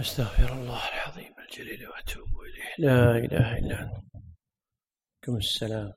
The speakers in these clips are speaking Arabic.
أستغفر الله العظيم الجليل وأتوب إليه. لا إله إلا أنت. السلام.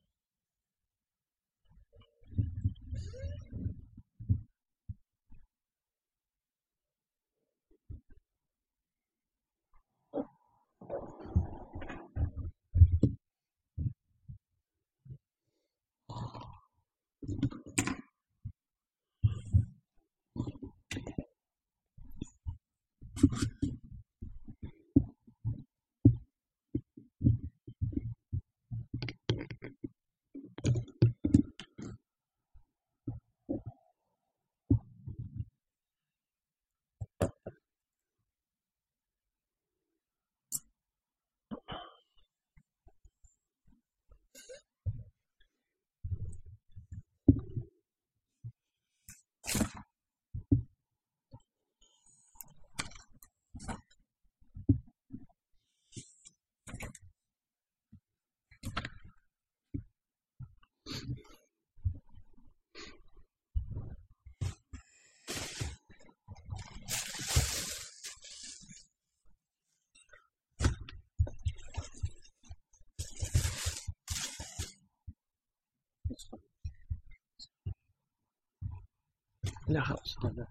لا خلاص هذا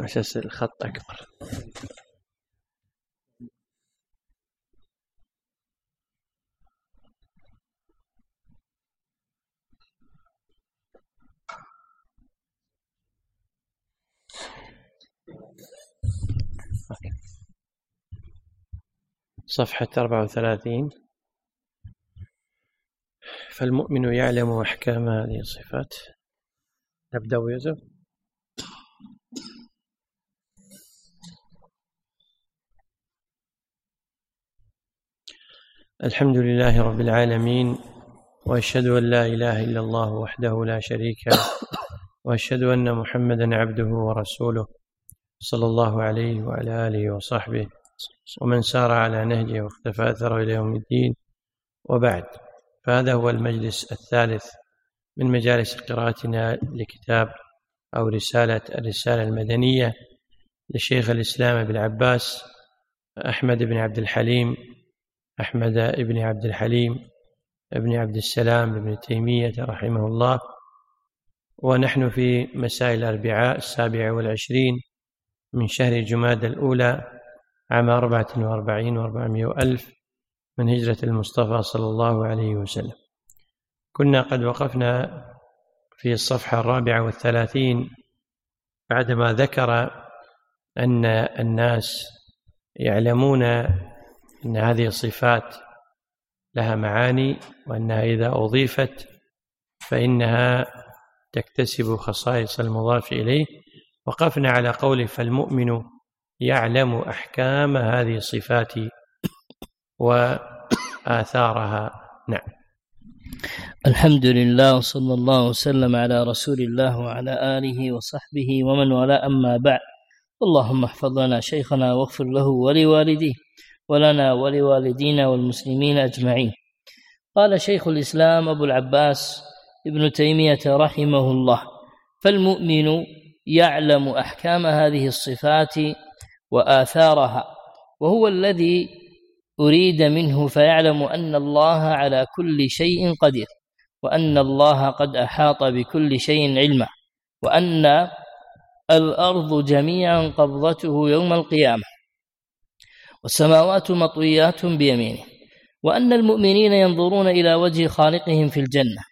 أساس الخط أكبر. صفحة أربعة وثلاثين. فالمؤمن يعلم أحكام هذه الصفات. نبدأ يوسف. الحمد لله رب العالمين وأشهد أن لا إله إلا الله وحده لا شريك له وأشهد أن محمدا عبده ورسوله صلى الله عليه وعلى آله وصحبه ومن سار على نهجه واختفى أثره إلى يوم الدين. وبعد. فهذا هو المجلس الثالث من مجالس قراءتنا لكتاب أو رسالة الرسالة المدنية لشيخ الإسلام ابن عباس أحمد بن عبد الحليم أحمد بن عبد الحليم ابن عبد السلام بن تيمية رحمه الله. ونحن في مساء الأربعاء السابع والعشرين من شهر جماد الأولى عام أربعة وأربعين وأربعمائة ألف من هجرة المصطفى صلى الله عليه وسلم. كنا قد وقفنا في الصفحة الرابعة والثلاثين بعدما ذكر أن الناس يعلمون أن هذه الصفات لها معاني وأنها إذا أضيفت فإنها تكتسب خصائص المضاف إليه. وقفنا على قوله فالمؤمن يعلم أحكام هذه الصفات وآثارها. نعم. الحمد لله وصلى الله وسلم على رسول الله وعلى آله وصحبه ومن والاه. أما بعد اللهم احفظ لنا شيخنا واغفر له ولوالديه ولنا ولوالدينا والمسلمين أجمعين. قال شيخ الإسلام أبو العباس ابن تيمية رحمه الله فالمؤمن يعلم أحكام هذه الصفات وآثارها وهو الذي أريد منه فيعلم أن الله على كل شيء قدير وأن الله قد أحاط بكل شيء علما وأن الأرض جميعا قبضته يوم القيامة والسماوات مطويات بيمينه وأن المؤمنين ينظرون إلى وجه خالقهم في الجنة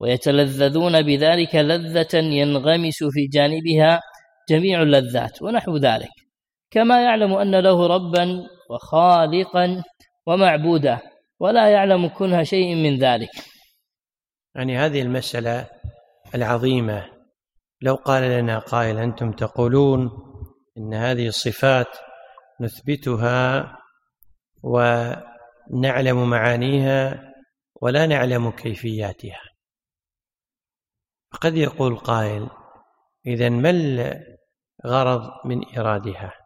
ويتلذذون بذلك لذة ينغمس في جانبها جميع اللذات ونحو ذلك كما يعلم أن له ربا وخالقا ومعبودا ولا يعلم كنها شيء من ذلك. يعني هذه المسألة العظيمة. لو قال لنا قائل أنتم تقولون إن هذه الصفات نثبتها ونعلم معانيها ولا نعلم كيفياتها. قد يقول قائل إذا ما الغرض من إرادها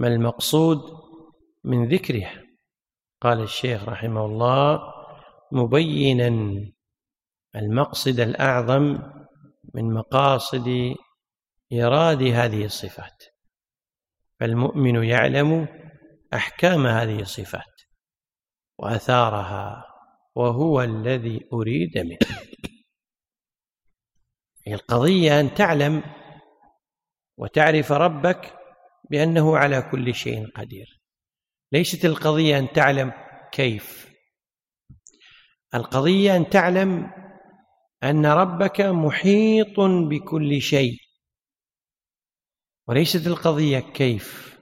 ما المقصود من ذكرها قال الشيخ رحمه الله مبينا المقصد الأعظم من مقاصد إيراد هذه الصفات. فالمؤمن يعلم أحكام هذه الصفات وأثارها وهو الذي أريد منه. القضية أن تعلم وتعرف ربك بأنه على كل شيء قدير. ليست القضية أن تعلم كيف. القضية أن تعلم أن ربك محيط بكل شيء. وليست القضية كيف.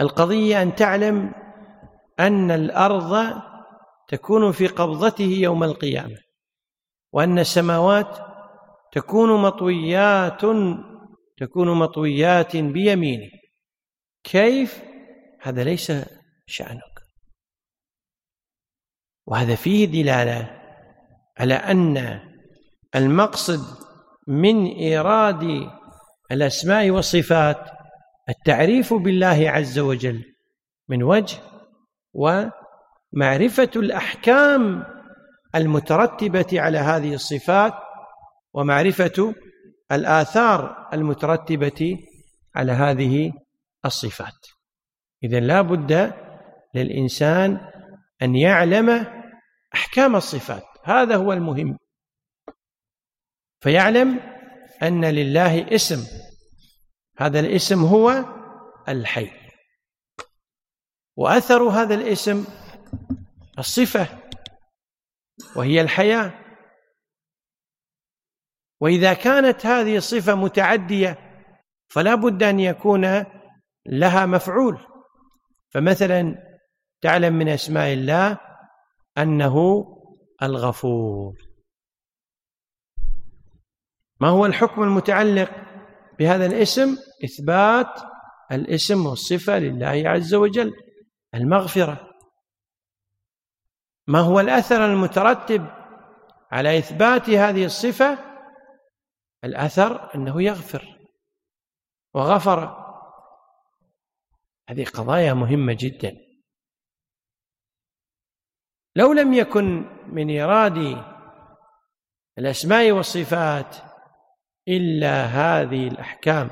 القضية أن تعلم أن الأرض تكون في قبضته يوم القيامة وأن السماوات تكون مطويات تكون مطويات بيمينه كيف؟ هذا ليس شأنك. وهذا فيه دلالة على أن المقصد من إيراد الأسماء والصفات التعريف بالله عز وجل من وجه ومعرفة الأحكام المترتبة على هذه الصفات ومعرفة الآثار المترتبة على هذه الصفات. اذا لا بد للإنسان أن يعلم أحكام الصفات. هذا هو المهم. فيعلم أن لله اسم. هذا الاسم هو الحي. وأثر هذا الاسم الصفة وهي الحياة وإذا كانت هذه الصفة متعدية فلا بد أن يكون لها مفعول. فمثلا تعلم من أسماء الله أنه الغفور. ما هو الحكم المتعلق بهذا الاسم؟ إثبات الاسم والصفة لله عز وجل. المغفرة. ما هو الأثر المترتب على إثبات هذه الصفة؟ الأثر أنه يغفر وغفر. هذه قضايا مهمة جدا. لو لم يكن من إيراد الأسماء والصفات إلا هذه الأحكام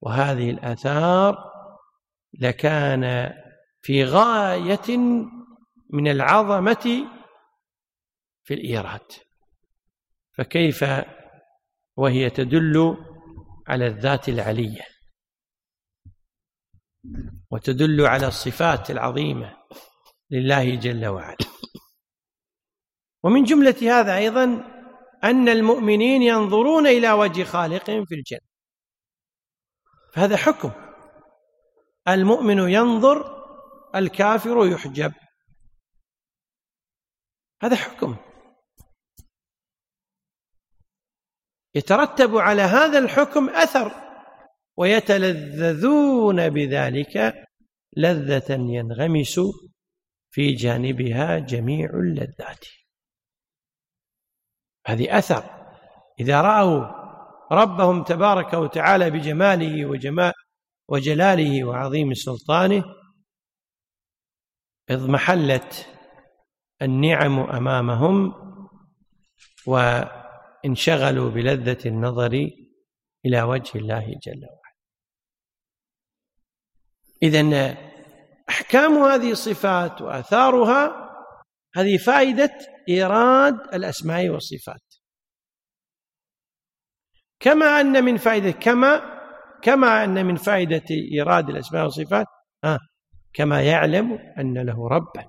وهذه الآثار لكان في غاية من العظمة في الإيراد. فكيف وهي تدل على الذات العلية وتدل على الصفات العظيمة لله جل وعلا. ومن جملة هذا أيضا أن المؤمنين ينظرون إلى وجه خالقهم في الجنة. فهذا حكم. المؤمن ينظر الكافر يحجب. هذا حكم. يترتب على هذا الحكم أثر ويتلذذون بذلك لذة ينغمس في جانبها جميع اللذات. هذه أثر. إذا رأوا ربهم تبارك وتعالى بجماله وجمال وجلاله وعظيم سلطانه اضمحلت النعم أمامهم وانشغلوا بلذة النظر إلى وجه الله جل وعلا. اذا أحكام هذه الصفات وآثارها هذه فائدة إيراد الأسماء والصفات. كما أن من فائدة كما كما أن من فائدة إيراد الأسماء والصفات آه كما يعلم أن له ربا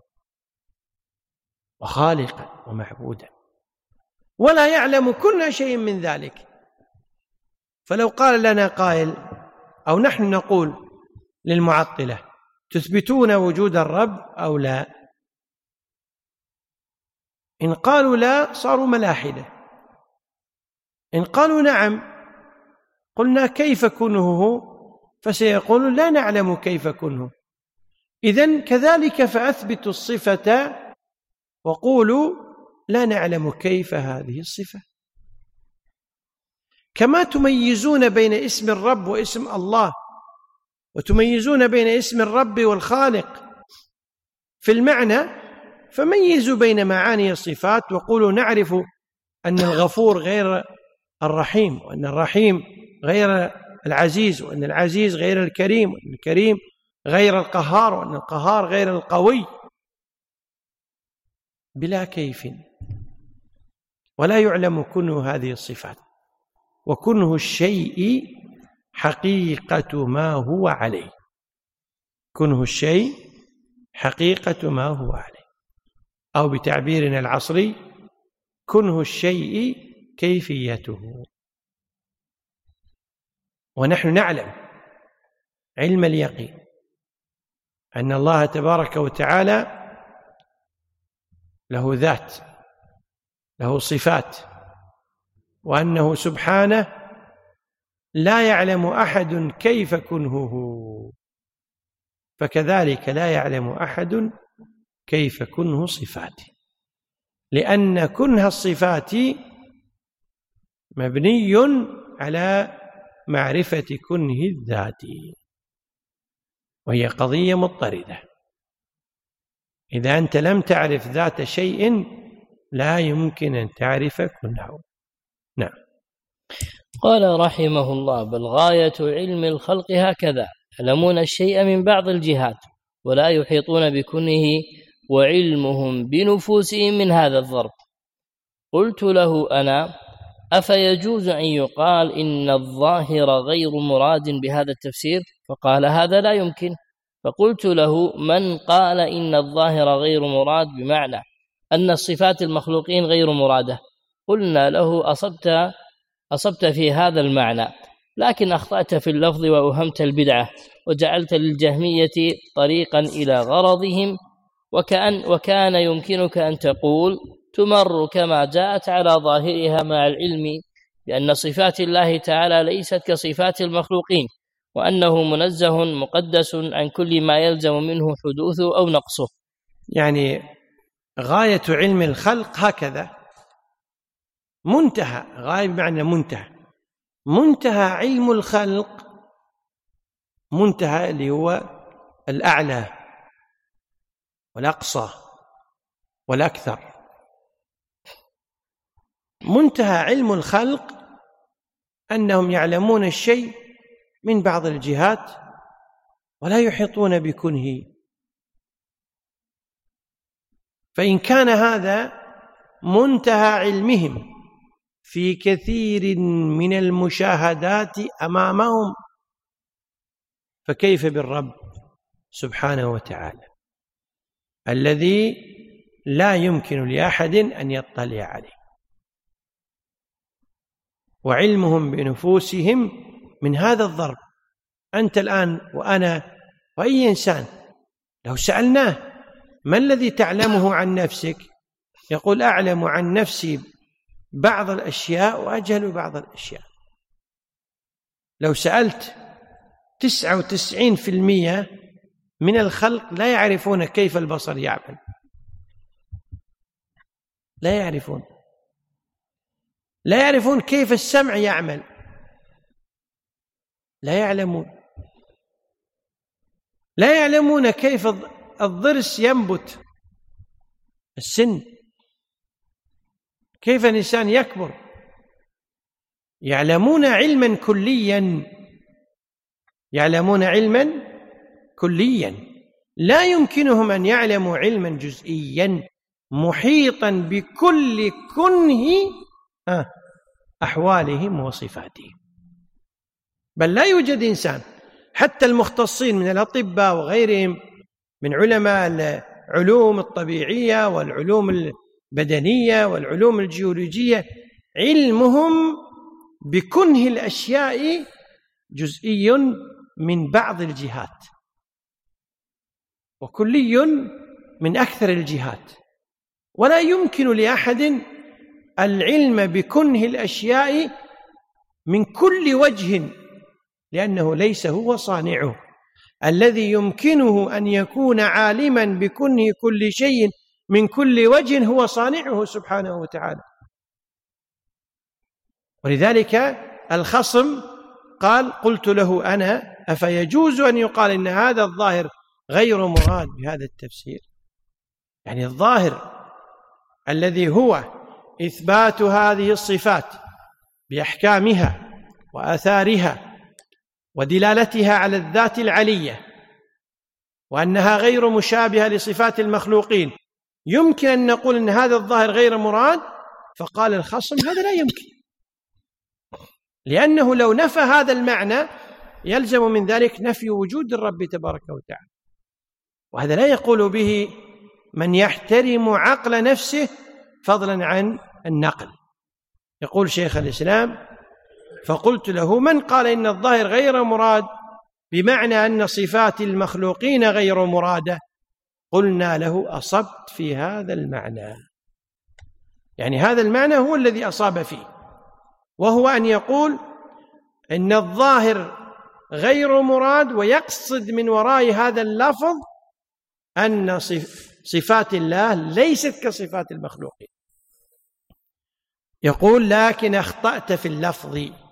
وخالقا ومعبودا. ولا يعلم كل شيء من ذلك. فلو قال لنا قائل أو نحن نقول للمعطلة تثبتون وجود الرب أو لا؟ إن قالوا لا صاروا ملاحدة. إن قالوا نعم قلنا كيف كنه؟ فسيقول لا نعلم كيف كنه. إذن كذلك فأثبتوا الصفة وقولوا لا نعلم كيف هذه الصفة. كما تميزون بين اسم الرب واسم الله وتميزون بين اسم الرب والخالق. في المعنى فميزوا بين معاني الصفات وقولوا نعرف أن الغفور غير الرحيم وأن الرحيم غير العزيز وأن العزيز غير الكريم وأن الكريم غير القهار وأن القهار غير القوي. بلا كيف. ولا يعلم كنه هذه الصفات وكنه الشيء حقيقة ما هو عليه. كنه الشيء حقيقة ما هو عليه. أو بتعبيرنا العصري كنه الشيء كيفيته. ونحن نعلم علم اليقين أن الله تبارك وتعالى له ذات له صفات وأنه سبحانه لا يعلم أحد كيف كنهه. فكذلك لا يعلم أحد كيف كنه صفاته. لأن كنه الصفات مبني على معرفة كنه الذات وهي قضية مضطردة. إذا أنت لم تعرف ذات شيء لا يمكن أن تعرف كنه نعم. قال رحمه الله بل غاية علم الخلق هكذا. يعلمون الشيء من بعض الجهات ولا يحيطون بكنه وعلمهم بنفوسهم من هذا الضرب. قلت له أنا أفيجوز أن يقال إن الظاهر غير مراد بهذا التفسير؟ فقال هذا لا يمكن. فقلت له من قال إن الظاهر غير مراد بمعنى أن الصفات المخلوقين غير مرادة. قلنا له أصبت أصبت في هذا المعنى لكن أخطأت في اللفظ وأوهمت البدعة وجعلت للجهمية طريقا إلى غرضهم وكأن وكان يمكنك أن تقول تمر كما جاءت على ظاهرها مع العلم بأن صفات الله تعالى ليست كصفات المخلوقين. وأنه منزه مقدس عن كل ما يلزم منه حدوثه أو نقصه. يعني غاية علم الخلق هكذا. منتهى غاية بمعنى منتهى. منتهى علم الخلق منتهى اللي هو الأعلى والأقصى والأكثر. منتهى علم الخلق أنهم يعلمون الشيء من بعض الجهات ولا يحيطون بكنه. فإن كان هذا منتهى علمهم في كثير من المشاهدات أمامهم فكيف بالرب سبحانه وتعالى الذي لا يمكن لأحد أن يطلع عليه؟ وعلمهم بنفوسهم من هذا الضرب أنت الآن وأنا وأي إنسان لو سألناه ما الذي تعلمه عن نفسك؟ يقول أعلم عن نفسي بعض الأشياء وأجهل بعض الأشياء. لو سألت تسعة وتسعين في المية من الخلق لا يعرفون كيف البصر يعمل. لا يعرفون. لا يعرفون كيف السمع يعمل. لا يعلمون. لا يعلمون كيف الضرس ينبت. السن. كيف الإنسان يكبر. يعلمون علما كليا. يعلمون علما كليا. لا يمكنهم أن يعلموا علما جزئيا. محيطا بكل كنه أحوالهم وصفاتهم. بل لا يوجد إنسان حتى المختصين من الأطباء وغيرهم من علماء العلوم الطبيعية والعلوم البدنية والعلوم الجيولوجية علمهم بكنه الأشياء جزئي من بعض الجهات وكلي من أكثر الجهات. ولا يمكن لأحد العلم بكنه الأشياء من كل وجه لأنه ليس هو صانعه. الذي يمكنه أن يكون عالما بكنه كل شيء من كل وجه هو صانعه سبحانه وتعالى. ولذلك الخصم قال قلت له أنا أفيجوز أن يقال إن هذا الظاهر غير مراد بهذا التفسير؟ يعني الظاهر الذي هو إثبات هذه الصفات بأحكامها وآثارها ودلالتها على الذات العلية وأنها غير مشابهة لصفات المخلوقين. يمكن أن نقول أن هذا الظاهر غير مراد فقال الخصم هذا لا يمكن. لأنه لو نفى هذا المعنى يلزم من ذلك نفي وجود الرب تبارك وتعالى. وهذا لا يقول به من يحترم عقل نفسه فضلا عن النقل. يقول شيخ الإسلام فقلت له من قال إن الظاهر غير مراد بمعنى أن صفات المخلوقين غير مرادة؟ قلنا له أصبت في هذا المعنى. يعني هذا المعنى هو الذي أصاب فيه. وهو أن يقول إن الظاهر غير مراد ويقصد من وراء هذا اللفظ أن صفات الله ليست كصفات المخلوقين. يقول لكن أخطأت في اللفظ.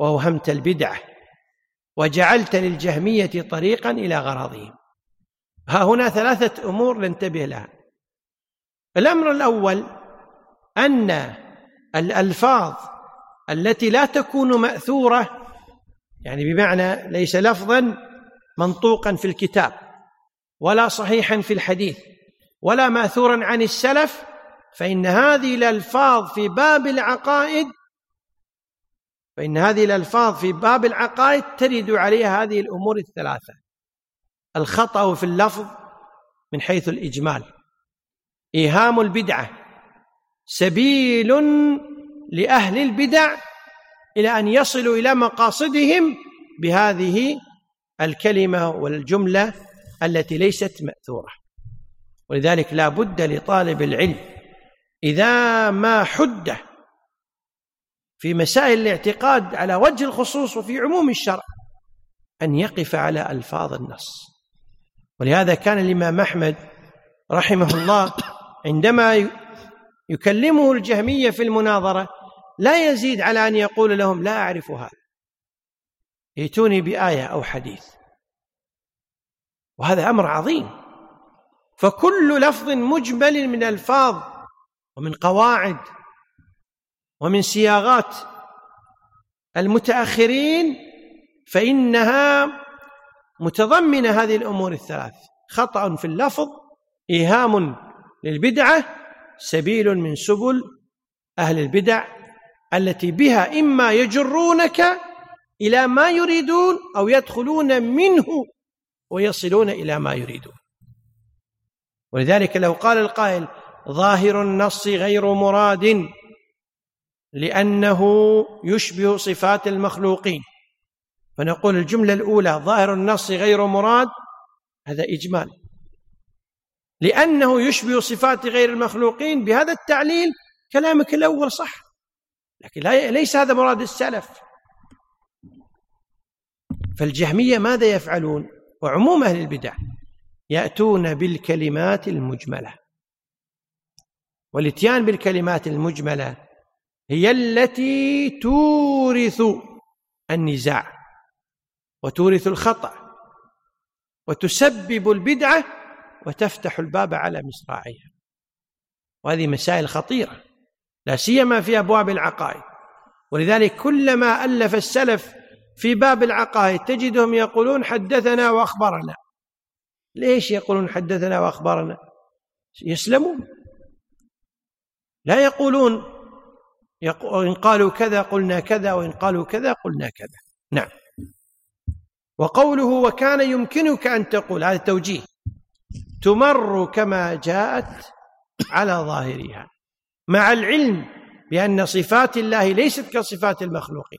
واوهمت البدعة وجعلت للجهمية طريقا إلى غرضهم. ها هنا ثلاثة أمور ننتبه لها. الأمر الأول أن الألفاظ التي لا تكون مأثورة يعني بمعنى ليس لفظا منطوقا في الكتاب ولا صحيحا في الحديث ولا ماثورا عن السلف فإن هذه الألفاظ في باب العقائد فإن هذه الألفاظ في باب العقائد ترد عليها هذه الأمور الثلاثة. الخطأ في اللفظ من حيث الإجمال. إيهام البدعة. سبيل لأهل البدع إلى أن يصلوا إلى مقاصدهم بهذه الكلمة والجملة التي ليست مأثورة. ولذلك لا بد لطالب العلم إذا ما حد في مسائل الاعتقاد على وجه الخصوص وفي عموم الشرع أن يقف على ألفاظ النص. ولهذا كان الإمام أحمد رحمه الله عندما يكلمه الجهمية في المناظرة لا يزيد على أن يقول لهم لا أعرف هذا. ائتوني بآية أو حديث. وهذا أمر عظيم. فكل لفظ مجمل من ألفاظ ومن قواعد ومن صياغات المتأخرين فإنها متضمنة هذه الأمور الثلاث. خطأ في اللفظ إيهام للبدعة سبيل من سبل أهل البدع التي بها إما يجرونك إلى ما يريدون أو يدخلون منه ويصلون إلى ما يريدون. ولذلك لو قال القائل ظاهر النص غير مراد لأنه يشبه صفات المخلوقين. فنقول الجملة الأولى ظاهر النص غير مراد هذا إجمال. لأنه يشبه صفات غير المخلوقين بهذا التعليل كلامك الأول صح. لكن ليس هذا مراد السلف. فالجهمية ماذا يفعلون؟ وعموم أهل البدع يأتون بالكلمات المجملة. والإتيان بالكلمات المجملة هي التي تورث النزاع وتورث الخطأ وتسبب البدعة وتفتح الباب على مصراعيها. وهذه مسائل خطيرة لا سيما في أبواب العقائد. ولذلك كلما ألف السلف في باب العقائد تجدهم يقولون حدثنا وأخبرنا. ليش يقولون حدثنا وأخبرنا؟ يسلمون. لا يقولون وإن قالوا كذا قلنا كذا وإن قالوا كذا قلنا كذا. نعم. وقوله وكان يمكنك أن تقول هذا توجيه تمر كما جاءت على ظاهرها. مع العلم بأن صفات الله ليست كصفات المخلوقين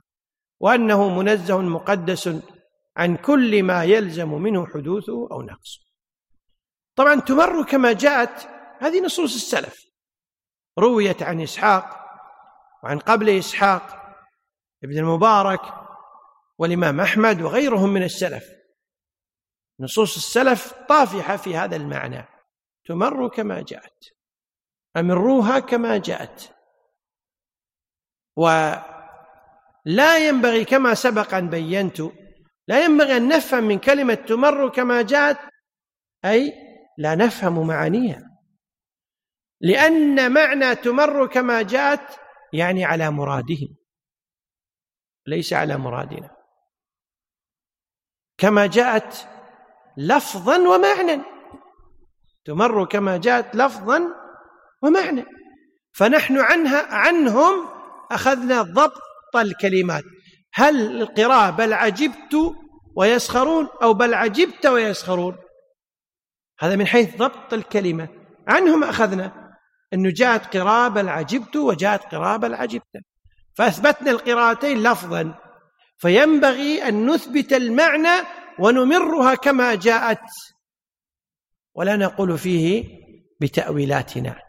وأنه منزه مقدس عن كل ما يلزم منه حدوثه أو نقصه طبعا تمر كما جاءت هذه نصوص السلف. رويت عن إسحاق وعن قبل إسحاق ابن المبارك والإمام أحمد وغيرهم من السلف. نصوص السلف طافحة في هذا المعنى. تمر كما جاءت. أمروها كما جاءت. ولا ينبغي كما سبق أن بينت لا ينبغي أن نفهم من كلمة تمر كما جاءت أي لا نفهم معانيها. لأن معنى تمر كما جاءت يعني على مرادهم. ليس على مرادنا. كما جاءت لفظا ومعنى تمر كما جاءت لفظا ومعنى فنحن عنها عنهم أخذنا ضبط الكلمات. هل القراءة بل عجبت ويسخرون أو بل عجبت ويسخرون؟ هذا من حيث ضبط الكلمة. عنهم أخذنا. أنه جاءت قراءة بل عجبت وجاءت قراءة بل عجبت فأثبتنا القراءتين لفظا. فينبغي أن نثبت المعنى ونمرها كما جاءت. ولا نقول فيه بتأويلاتنا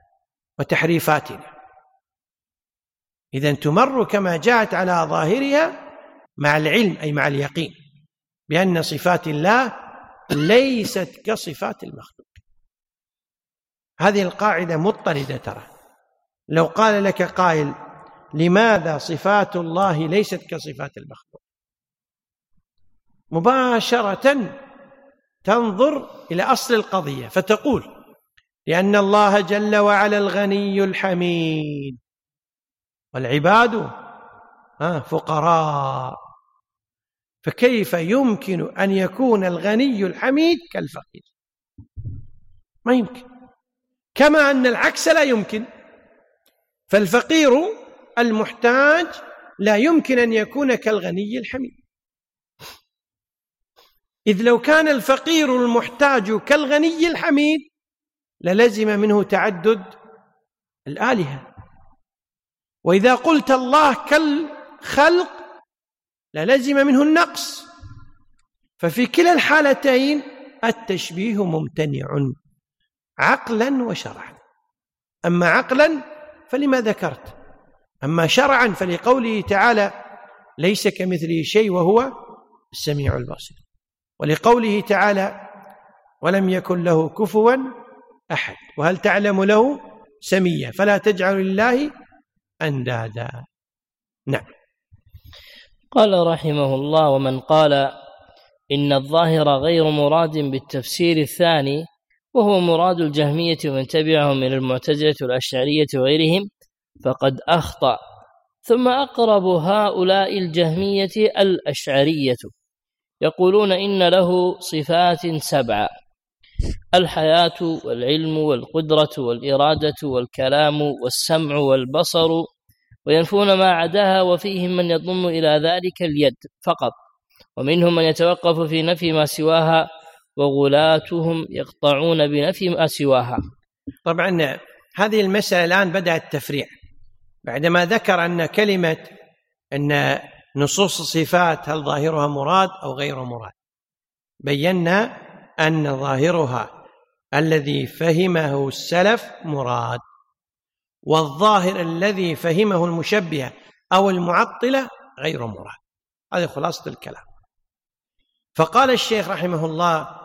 وتحريفاتنا. إذا تمر كما جاءت على ظاهرها مع العلم أي مع اليقين بأن صفات الله ليست كصفات المخلوق. هذه القاعدة مضطردة ترى. لو قال لك قائل لماذا صفات الله ليست كصفات المخلوق؟ مباشرة تنظر إلى أصل القضية فتقول لأن الله جل وعلا الغني الحميد. والعباد فقراء. فكيف يمكن أن يكون الغني الحميد كالفقير؟ ما يمكن. كما أن العكس لا يمكن. فالفقير المحتاج لا يمكن أن يكون كالغني الحميد. إذ لو كان الفقير المحتاج كالغني الحميد للزم منه تعدد الآلهة. وإذا قلت الله كالخلق للزم منه النقص. ففي كلا الحالتين التشبيه ممتنع. عقلا وشرعا. أما عقلا فلما ذكرت. أما شرعا فلقوله تعالى ليس كمثله شيء وهو السميع البصير. ولقوله تعالى ولم يكن له كفوا أحد. وهل تعلم له سميا؟ فلا تجعل لله أندادا. نعم. قال رحمه الله ومن قال إن الظاهر غير مراد بالتفسير الثاني وهو مراد الجهمية ومن تبعهم من المعتزلة والأشعرية وغيرهم فقد أخطأ. ثم أقرب هؤلاء الجهمية الأشعرية. يقولون إن له صفات سبعة الحياة والعلم والقدرة والإرادة والكلام والسمع والبصر وينفون ما عداها وفيهم من يضم إلى ذلك اليد فقط ومنهم من يتوقف في نفي ما سواها وغلاتهم يقطعون بنفي ما سواها. طبعا هذه المسألة الآن بدأ التفريع بعدما ذكر أن كلمة أن نصوص الصفات هل ظاهرها مراد أو غير مراد. بينا أن ظاهرها الذي فهمه السلف مراد والظاهر الذي فهمه المشبهة أو المعطلة غير مراد. هذه خلاصة الكلام. فقال الشيخ رحمه الله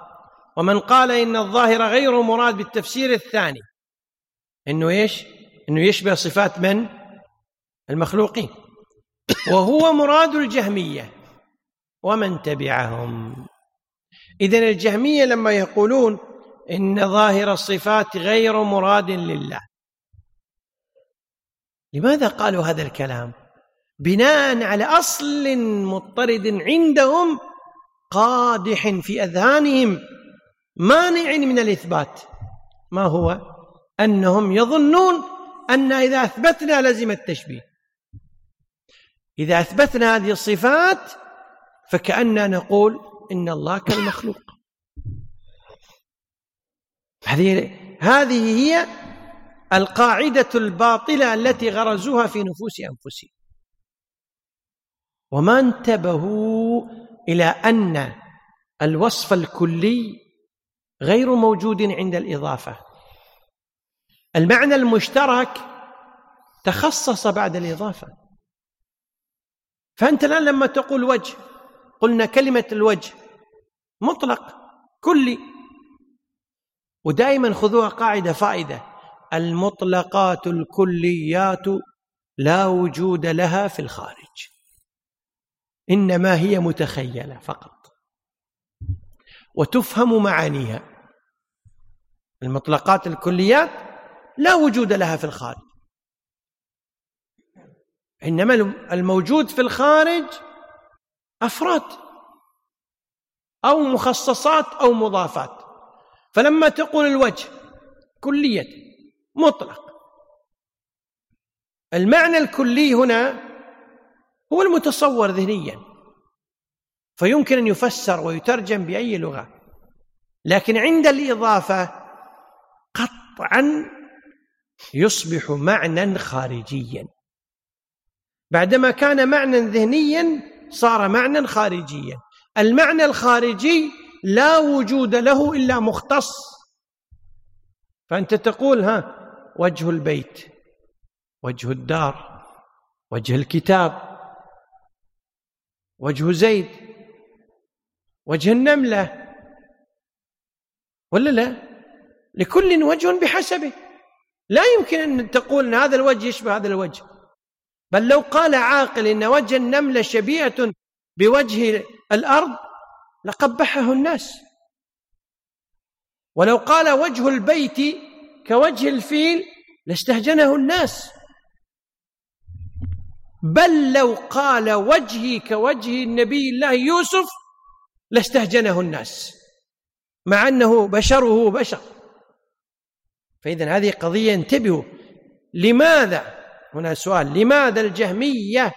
ومن قال إن الظاهر غير مراد بالتفسير الثاني إنه إيش؟ إنه يشبه صفات من؟ المخلوقين. وهو مراد الجهمية. ومن تبعهم. إذن الجهمية لما يقولون إن ظاهر الصفات غير مراد لله. لماذا قالوا هذا الكلام؟ بناء على أصل مضطرد عندهم قادح في أذهانهم. مانع من الإثبات. ما هو؟ أنهم يظنون أن إذا أثبتنا لزم التشبيه. إذا أثبتنا هذه الصفات فكأننا نقول إن الله كالمخلوق. هذه هذه هي القاعدة الباطلة التي غرزوها في نفوس أنفسهم. وما انتبهوا إلى أن الوصف الكلي غير موجود عند الإضافة. المعنى المشترك تخصص بعد الإضافة. فأنت الآن لما تقول وجه قلنا كلمة الوجه مطلق كلي. ودائما خذوها قاعدة فائدة. المطلقات الكليات لا وجود لها في الخارج. إنما هي متخيلة فقط. وتفهم معانيها. المطلقات الكليات لا وجود لها في الخارج. إنما الموجود في الخارج أفراد أو مخصصات أو مضافات. فلما تقول الوجه كلية مطلق. المعنى الكلي هنا هو المتصور ذهنيا. فيمكن أن يفسر ويترجم بأي لغة. لكن عند الإضافة قطعا يصبح معنى خارجيا. بعدما كان معنى ذهنيا صار معنى خارجيا. المعنى الخارجي لا وجود له إلا مختص. فأنت تقول ها وجه البيت وجه الدار وجه الكتاب وجه زيد. وجه النملة ولا لا؟ لكل وجه بحسبه. لا يمكن أن تقول أن هذا الوجه يشبه هذا الوجه. بل لو قال عاقل إن وجه النملة شبيهة بوجه الأرض لقبحه الناس. ولو قال وجه البيت كوجه الفيل لاستهجنه الناس. بل لو قال وجهي كوجه النبي الله يوسف لاستهجنه الناس مع أنه بشره بشر. فاذا هذه قضية انتبهوا لماذا؟ هنا سؤال لماذا الجهمية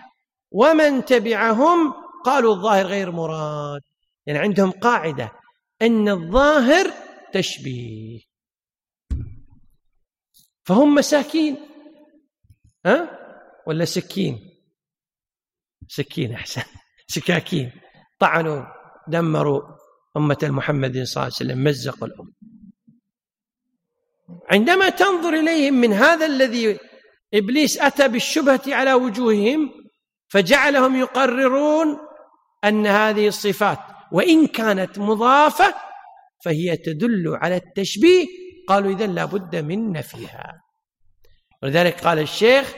ومن تبعهم قالوا الظاهر غير مراد؟ يعني عندهم قاعدة إن الظاهر تشبيه. فهم مساكين ها؟ ولا سكين؟ سكين أحسن سكاكين طعنوا. دمروا أمة محمد صلى الله عليه وسلم مزقوا الأمة. عندما تنظر إليهم من هذا الذي إبليس أتى بالشبهة على وجوههم فجعلهم يقررون أن هذه الصفات وإن كانت مضافة فهي تدل على التشبيه قالوا إذا لابد من نفيها ولذلك قال الشيخ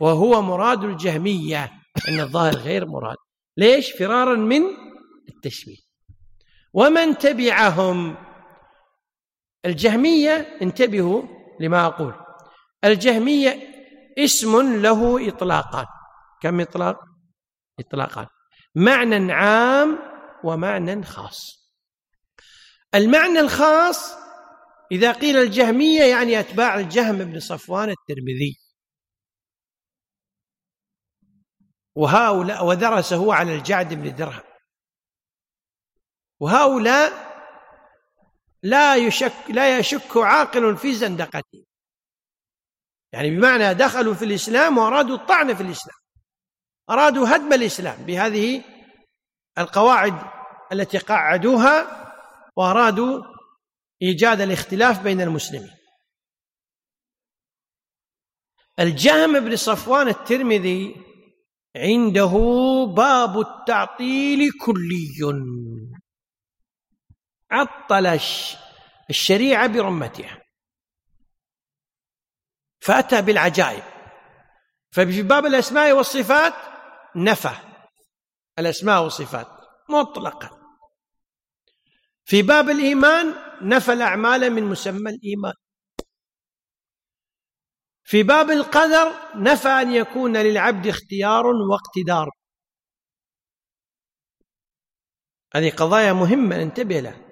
وهو مراد الجهمية. أن الظاهر غير مراد. ليش؟ فرارا من التشبيه. ومن تبعهم؟ الجهمية انتبهوا لما أقول. الجهمية اسم له إطلاقان. كم إطلاق؟ إطلاقان. معنى عام ومعنى خاص. المعنى الخاص إذا قيل الجهمية يعني أتباع الجهم بن صفوان الترمذي. وهؤلاء ودرس هو على الجعد بن درهم. وهؤلاء لا يشك لا يشك عاقل في زندقته. يعني بمعنى دخلوا في الإسلام وأرادوا الطعن في الإسلام أرادوا هدم الإسلام بهذه القواعد التي قعدوها وأرادوا إيجاد الاختلاف بين المسلمين. الجهم بن صفوان الترمذي عنده باب التعطيل كلي. عطل الشريعة برمتها. فأتى بالعجائب. ففي باب الأسماء والصفات نفى. الأسماء والصفات مطلقا. في باب الإيمان نفى الأعمال من مسمى الإيمان. في باب القدر نفى أن يكون للعبد اختيار واقتدار. هذه قضايا مهمة ننتبه لها.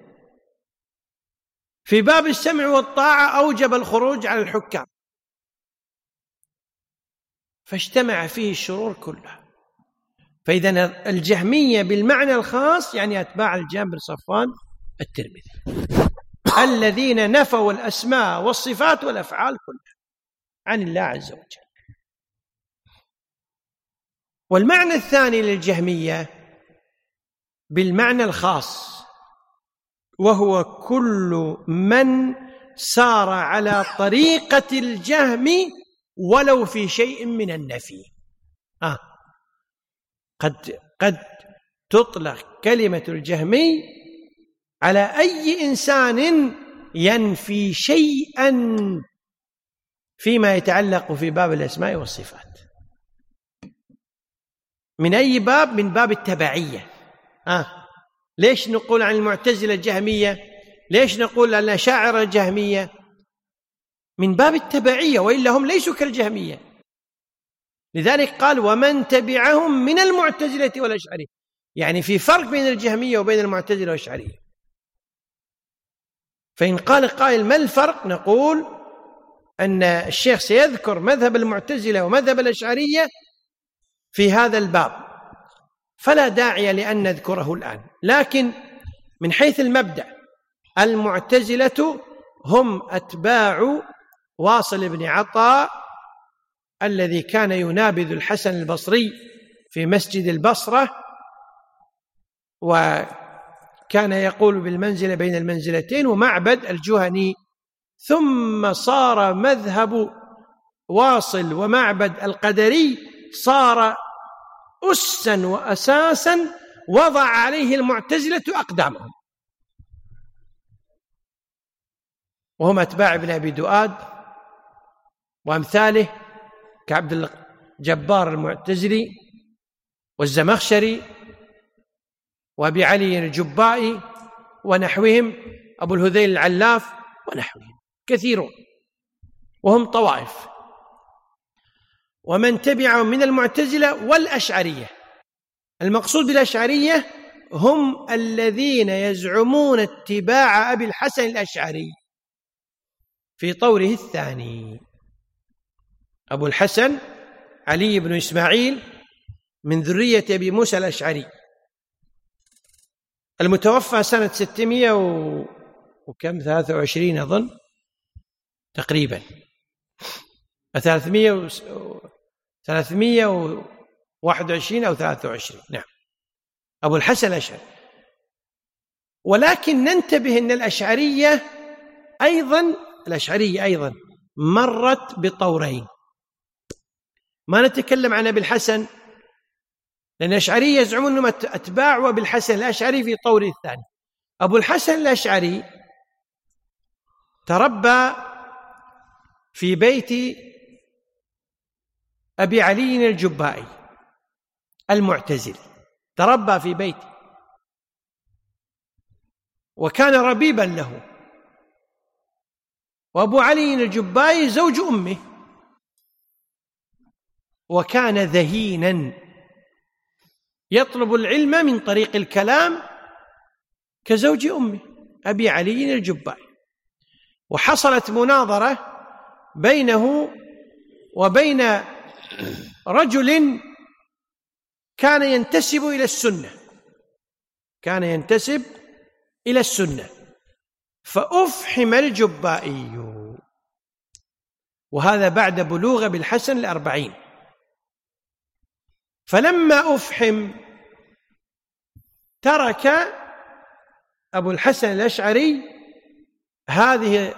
في باب السمع والطاعة أوجب الخروج على الحكام. فاجتمع فيه الشرور كلها. فإذا الجهمية بالمعنى الخاص يعني أتباع الجهم بن صفوان الترمذي. الذين نفوا الأسماء والصفات والأفعال كلها عن الله عز وجل. والمعنى الثاني للجهمية بالمعنى الخاص وهو كل من سار على طريقة الجهم ولو في شيء من النفي. آه. قد قد تطلق كلمة الجهمي على أي إنسان ينفي شيئا فيما يتعلق في باب الأسماء والصفات. من أي باب؟ من باب التبعية. آه. ليش نقول عن المعتزلة الجهمية؟ ليش نقول عن الأشاعرة الجهمية؟ من باب التبعية وإلا هم ليسوا كالجهمية. لذلك قال ومن تبعهم من المعتزلة والأشعرية. يعني في فرق بين الجهمية وبين المعتزلة والأشعرية. فإن قال قائل ما الفرق؟ نقول أن الشيخ سيذكر مذهب المعتزلة ومذهب الأشعرية في هذا الباب. فلا داعي لأن نذكره الآن. لكن من حيث المبدأ المعتزلة هم أتباع واصل بن عطاء الذي كان ينابذ الحسن البصري في مسجد البصرة وكان يقول بالمنزلة بين المنزلتين ومعبد الجهني. ثم صار مذهب واصل ومعبد القدري صار أسا وأساسا وضع عليه المعتزلة أقدامهم. وهم أتباع ابن أبي دؤاد وأمثاله كعبد الجبار المعتزلي والزمخشري وأبي علي الجبائي ونحوهم أبو الهذيل العلاف ونحوهم. كثيرون. وهم طوائف. ومن تبعهم من المعتزلة والأشعرية. المقصود بالأشعرية هم الذين يزعمون اتباع أبي الحسن الأشعري. في طوره الثاني. أبو الحسن علي بن إسماعيل من ذرية أبي موسى الأشعري. المتوفى سنة 600 و... وكم؟ 23 أظن تقريبا. 300 و... 321 أو 23 نعم. أبو الحسن الأشعري ولكن ننتبه أن الأشعرية أيضا الأشعرية أيضا مرت بطورين. ما نتكلم عن أبي الحسن لأن الأشعرية يزعمون أنهم أتباع وأبي الحسن الأشعري في طوره الثاني. أبو الحسن الأشعري تربى في بيت أبي علي الجبائي المعتزلي تربى في بيته. وكان ربيبا له. وأبو علي الجبائي زوج أمه. وكان ذهينا. يطلب العلم من طريق الكلام كزوج أمه أبي علي الجبائي. وحصلت مناظرة بينه وبين رجل كان ينتسب إلى السنة. كان ينتسب إلى السنة. فأفحم الجبائي. وهذا بعد بلوغ بالحسن الأربعين. فلما أفحم ترك أبو الحسن الأشعري هذه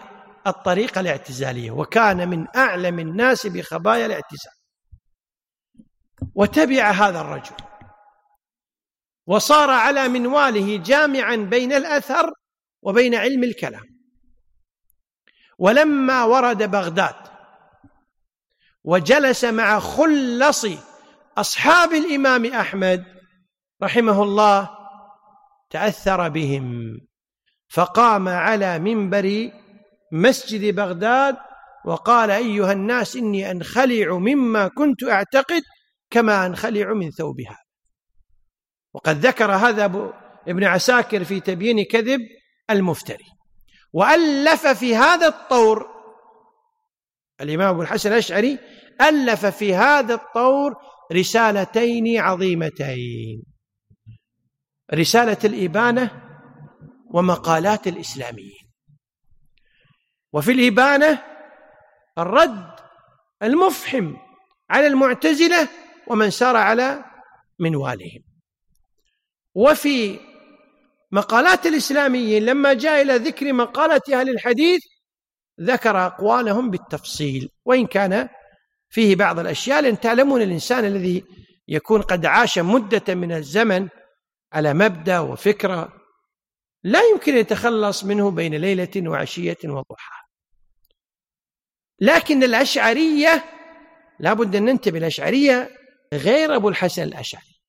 الطريقة الاعتزالية وكان من أعلم الناس بخبايا الاعتزال. وتبع هذا الرجل. وصار على منواله جامعا بين الأثر وبين علم الكلام. ولما ورد بغداد وجلس مع خلص أصحاب الإمام أحمد رحمه الله تأثر بهم. فقام على منبر مسجد بغداد وقال أيها الناس إني أنخلع مما كنت أعتقد كما أنخلع من ثوبها. وقد ذكر هذا ابن عساكر في تبيين كذب المفتري. وألف في هذا الطور الإمام أبو الحسن الأشعري ألف في هذا الطور رسالتين عظيمتين. رسالة الإبانة ومقالات الإسلاميين. وفي الإبانة الرد المفحم على المعتزلة ومن سار على منوالهم. وفي مقالات الإسلاميين لما جاء إلى ذكر مقالة أهل الحديث ذكر أقوالهم بالتفصيل. وإن كان فيه بعض الأشياء لأن تعلمون الإنسان الذي يكون قد عاش مدة من الزمن على مبدأ وفكرة لا يمكن يتخلص منه بين ليلة وعشية وضحى. لكن الأشعرية لابد أن ننتبه الأشعرية غير أبو الحسن الأشعري.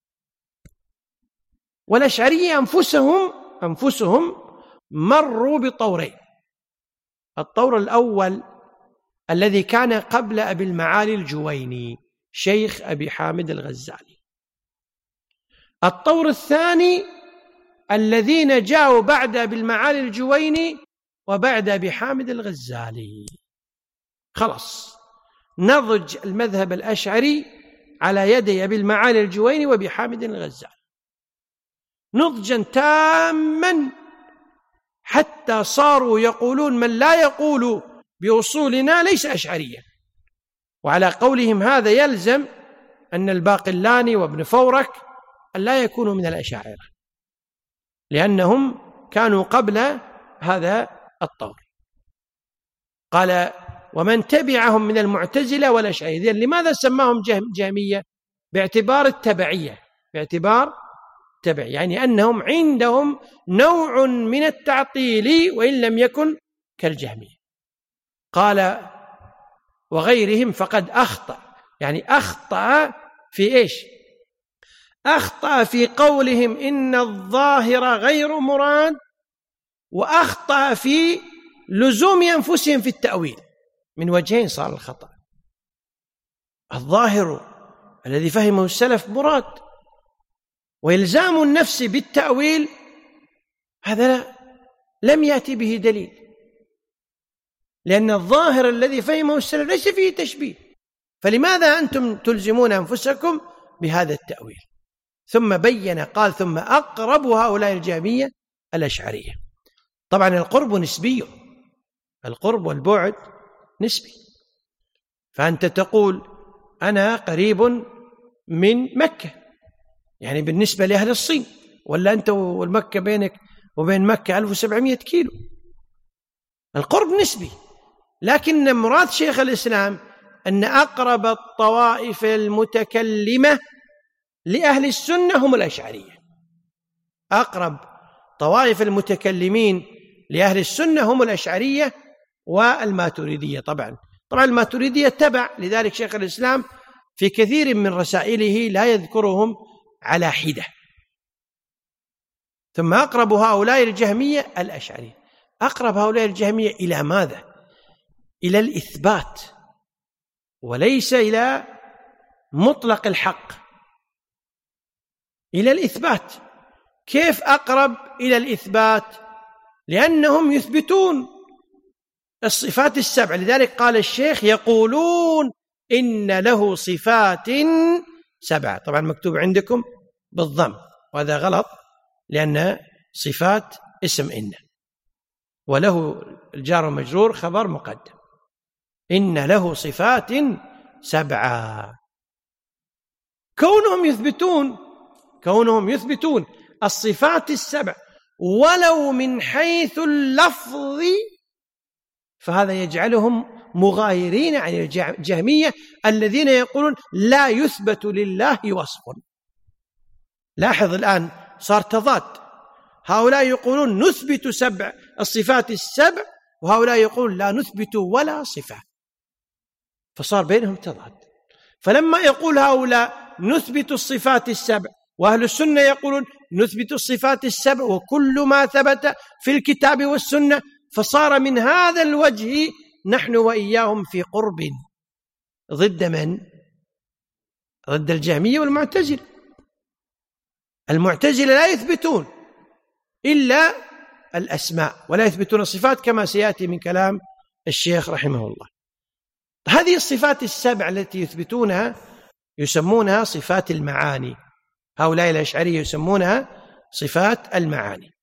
والأشعرية أنفسهم أنفسهم مروا بطورين. الطور الأول الذي كان قبل أبي المعالي الجويني شيخ أبي حامد الغزالي. الطور الثاني الذين جاءوا بعد أبي المعالي الجويني وبعد أبي حامد الغزالي. خلاص. نضج المذهب الأشعري على يدي أبي المعالي الجويني وأبي حامد الغزالي نضجا تاما حتى صاروا يقولون من لا يقول بأصولنا ليس أشعريا. وعلى قولهم هذا يلزم أن الباقلاني وابن فورك أن لا يكونوا من الأشاعرة لأنهم كانوا قبل هذا الطور. قال ومن تبعهم من المعتزلة والأشعرية لماذا سماهم جهمية؟ باعتبار التبعية باعتبار تبع يعني أنهم عندهم نوع من التعطيل وإن لم يكن كالجهمية. قال وغيرهم فقد أخطأ يعني أخطأ في إيش؟ أخطأ في قولهم إن الظاهر غير مراد وأخطأ في لزوم أنفسهم في التأويل. من وجهين صار الخطأ. الظاهر الذي فهمه السلف مراد وإلزام النفس بالتأويل هذا لا لم يأتي به دليل. لأن الظاهر الذي فهمه السلف ليس فيه تشبيه. فلماذا أنتم تلزمون أنفسكم بهذا التأويل؟ ثم بين قال ثم أقرب هؤلاء الجامية الأشعرية. طبعا القرب نسبي القرب والبعد نسبي. فأنت تقول أنا قريب من مكة. يعني بالنسبة لأهل الصين. ولا أنت والمكة بينك وبين مكة 1700 كيلو. القرب نسبي. لكن مراد شيخ الإسلام أن أقرب الطوائف المتكلمة لأهل السنة هم الأشعرية. أقرب طوائف المتكلمين لأهل السنة هم الأشعرية والماتريدية طبعا. طبعا الماتريدية تبع لذلك شيخ الإسلام في كثير من رسائله لا يذكرهم على حدة. ثم أقرب هؤلاء الجهمية الأشعرية. أقرب هؤلاء الجهمية إلى ماذا؟ إلى الإثبات وليس إلى مطلق الحق. إلى الإثبات. كيف أقرب إلى الإثبات؟ لأنهم يثبتون. الصفات السبع. لذلك قال الشيخ يقولون إن له صفات سبعة طبعا مكتوب عندكم بالضم وهذا غلط لأن صفات اسم إن. وله الجار المجرور خبر مقدم. إن له صفات سبعة كونهم يثبتون كونهم يثبتون الصفات السبع ولو من حيث اللفظ فهذا يجعلهم مغايرين عن الجهمية الذين يقولون لا يثبت لله وصف. لاحظ الآن صار تضاد. هؤلاء يقولون نثبت سبع الصفات السبع وهؤلاء يقولون لا نثبت ولا صفة. فصار بينهم تضاد. فلما يقول هؤلاء نثبت الصفات السبع وأهل السنة يقولون نثبت الصفات السبع وكل ما ثبت في الكتاب والسنة فصار من هذا الوجه نحن وإياهم في قرب ضد من؟ ضد الجهمية والمعتزلة. المعتزلة لا يثبتون إلا الأسماء ولا يثبتون الصفات كما سيأتي من كلام الشيخ رحمه الله. هذه الصفات السبع التي يثبتونها يسمونها صفات المعاني. هؤلاء الأشعرية يسمونها صفات المعاني.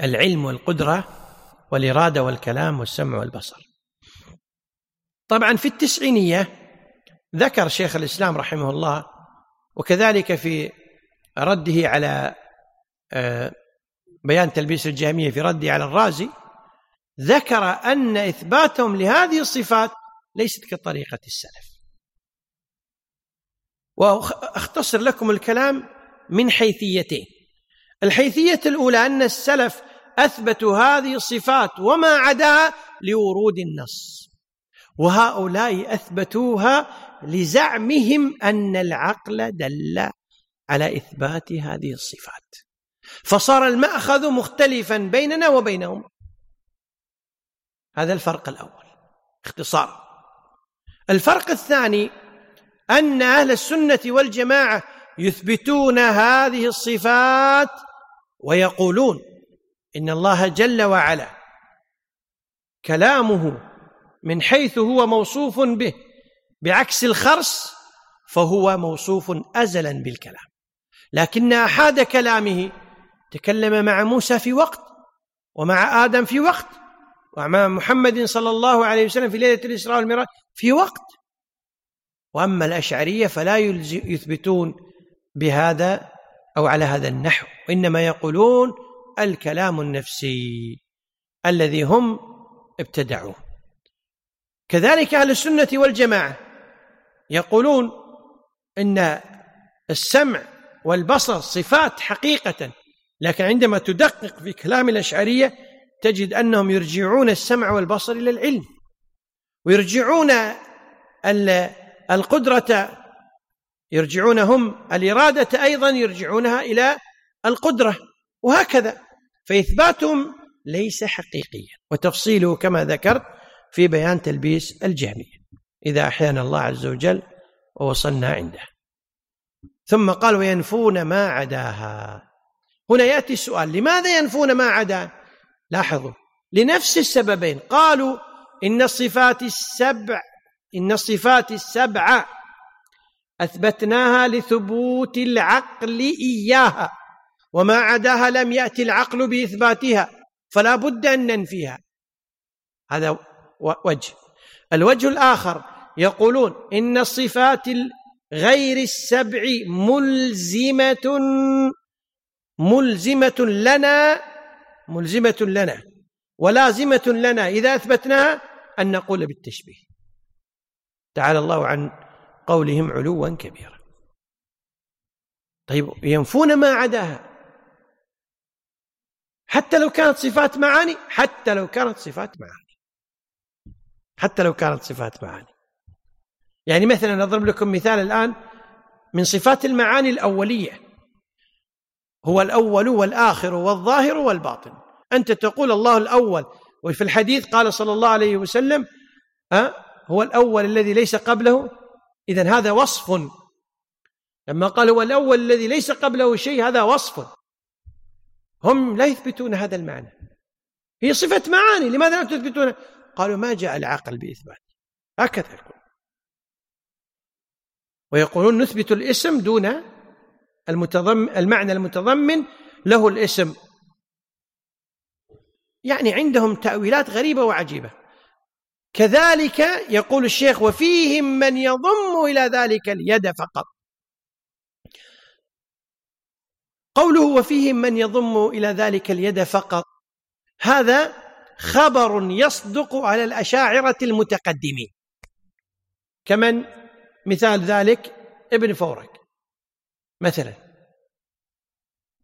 العلم والقدرة والإرادة والكلام والسمع والبصر. طبعا في التسعينية ذكر شيخ الإسلام رحمه الله وكذلك في رده على آه، بيان تلبيس الجهمية في رده على الرازي ذكر أن إثباتهم لهذه الصفات ليست كطريقة السلف. وأختصر لكم الكلام من حيثيتين. الحيثية الأولى أن السلف أثبتوا هذه الصفات وما عداها لورود النص. وهؤلاء أثبتوها لزعمهم أن العقل دل على إثبات هذه الصفات. فصار المأخذ مختلفا بيننا وبينهم. هذا الفرق الأول اختصار. الفرق الثاني أن أهل السنة والجماعة يثبتون هذه الصفات ويقولون إن الله جل وعلا كلامه من حيث هو موصوف به بعكس الخرس فهو موصوف أزلا بالكلام. لكن أحاد كلامه تكلم مع موسى في وقت ومع آدم في وقت ومع محمد صلى الله عليه وسلم في ليلة الإسراء والمعراج في وقت. وأما الأشعرية فلا يثبتون بهذا أو على هذا النحو. وانما يقولون الكلام النفسي الذي هم ابتدعوه. كذلك أهل السنة والجماعة يقولون إن السمع والبصر صفات حقيقة لكن عندما تدقق في كلام الأشعرية تجد أنهم يرجعون السمع والبصر إلى العلم ويرجعون القدرة يرجعون هم الإرادة أيضا يرجعونها إلى القدرة وهكذا. فإثباتهم ليس حقيقيا. وتفصيله كما ذكرت في بيان تلبيس الجهمية. إذا أحيانا الله عز وجل ووصلنا عنده. ثم قال وينفون ما عداها. هنا يأتي السؤال لماذا ينفون ما عدا؟ لاحظوا لنفس السببين. قالوا إن الصفات السبع إن الصفات السبعة أثبتناها لثبوت العقل إياها وما عداها لم يأتي العقل بإثباتها فلا بد أن ننفيها. هذا وجه. الوجه الآخر يقولون إن الصفات غير السبع ملزمة ملزمة لنا ملزمة لنا ولازمة لنا. إذا أثبتناها أن نقول بالتشبيه. تعالى الله عن قولهم علوا كبيرا. طيب ينفون ما عداها. حتى لو كانت صفات معاني حتى لو كانت صفات معاني. حتى لو كانت صفات معاني. يعني مثلا أضرب لكم مثال الآن من صفات المعاني الأولية. هو الأول والآخر والظاهر والباطن. أنت تقول الله الأول وفي الحديث قال صلى الله عليه وسلم أه هو الأول الذي ليس قبله إذا هذا وصف. لما قال هو الأول الذي ليس قبله شيء هذا وصف. هم لا يثبتون هذا المعنى. هي صفة معاني لماذا لا تثبتون؟ قالوا ما جاء العقل بإثبات. هكذا يقول. ويقولون نثبت الاسم دون المتضمن المعنى المتضمن له الاسم. يعني عندهم تأويلات غريبة وعجيبة. كذلك يقول الشيخ وفيهم من يضم إلى ذلك اليد فقط. قوله وفيهم من يضم إلى ذلك اليد فقط هذا خبر يصدق على الأشاعرة المتقدمين. كمن مثال ذلك؟ ابن فورك مثلا.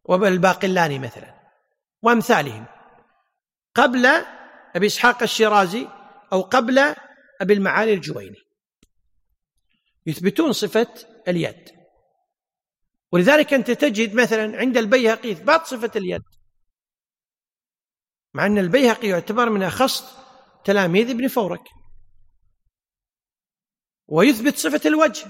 والباقلاني مثلا. وأمثالهم. قبل أبي إسحاق الشيرازي أو قبل أبي المعالي الجويني. يثبتون صفة اليد. ولذلك أنت تجد مثلا عند البيهقي إثبات صفة اليد. مع أن البيهقي يعتبر من أخص تلاميذ ابن فورك. ويثبت صفة الوجه.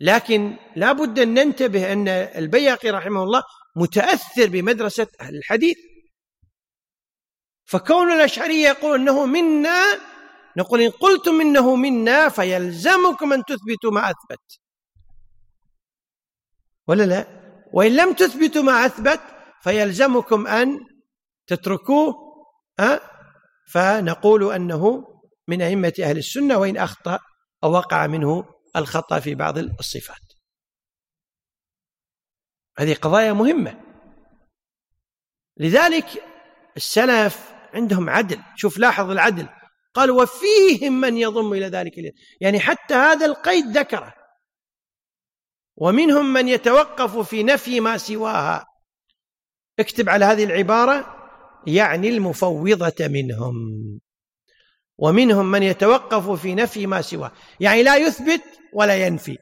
لكن لا بد أن ننتبه أن البيهقي رحمه الله متأثر بمدرسة أهل الحديث. فكون الأشعري يقول أنه منا نقول إن قلتم إنه منا فيلزمكم أن تثبتوا ما أثبت. ولا لا؟ وإن لم تثبتوا ما أثبت فيلزمكم أن تتركوه أه؟ فنقول أنه من أئمة أهل السنة وإن أخطأ أو وقع منه الخطأ في بعض الصفات. هذه قضايا مهمة. لذلك السلف عندهم عدل. شوف لاحظ العدل. قال وفيهم من يضم إلى ذلك يعني حتى هذا القيد ذكره. ومنهم من يتوقف في نفي ما سواها. اكتب على هذه العبارة يعني المفوضة منهم. ومنهم من يتوقف في نفي ما سواه يعني لا يثبت ولا ينفي.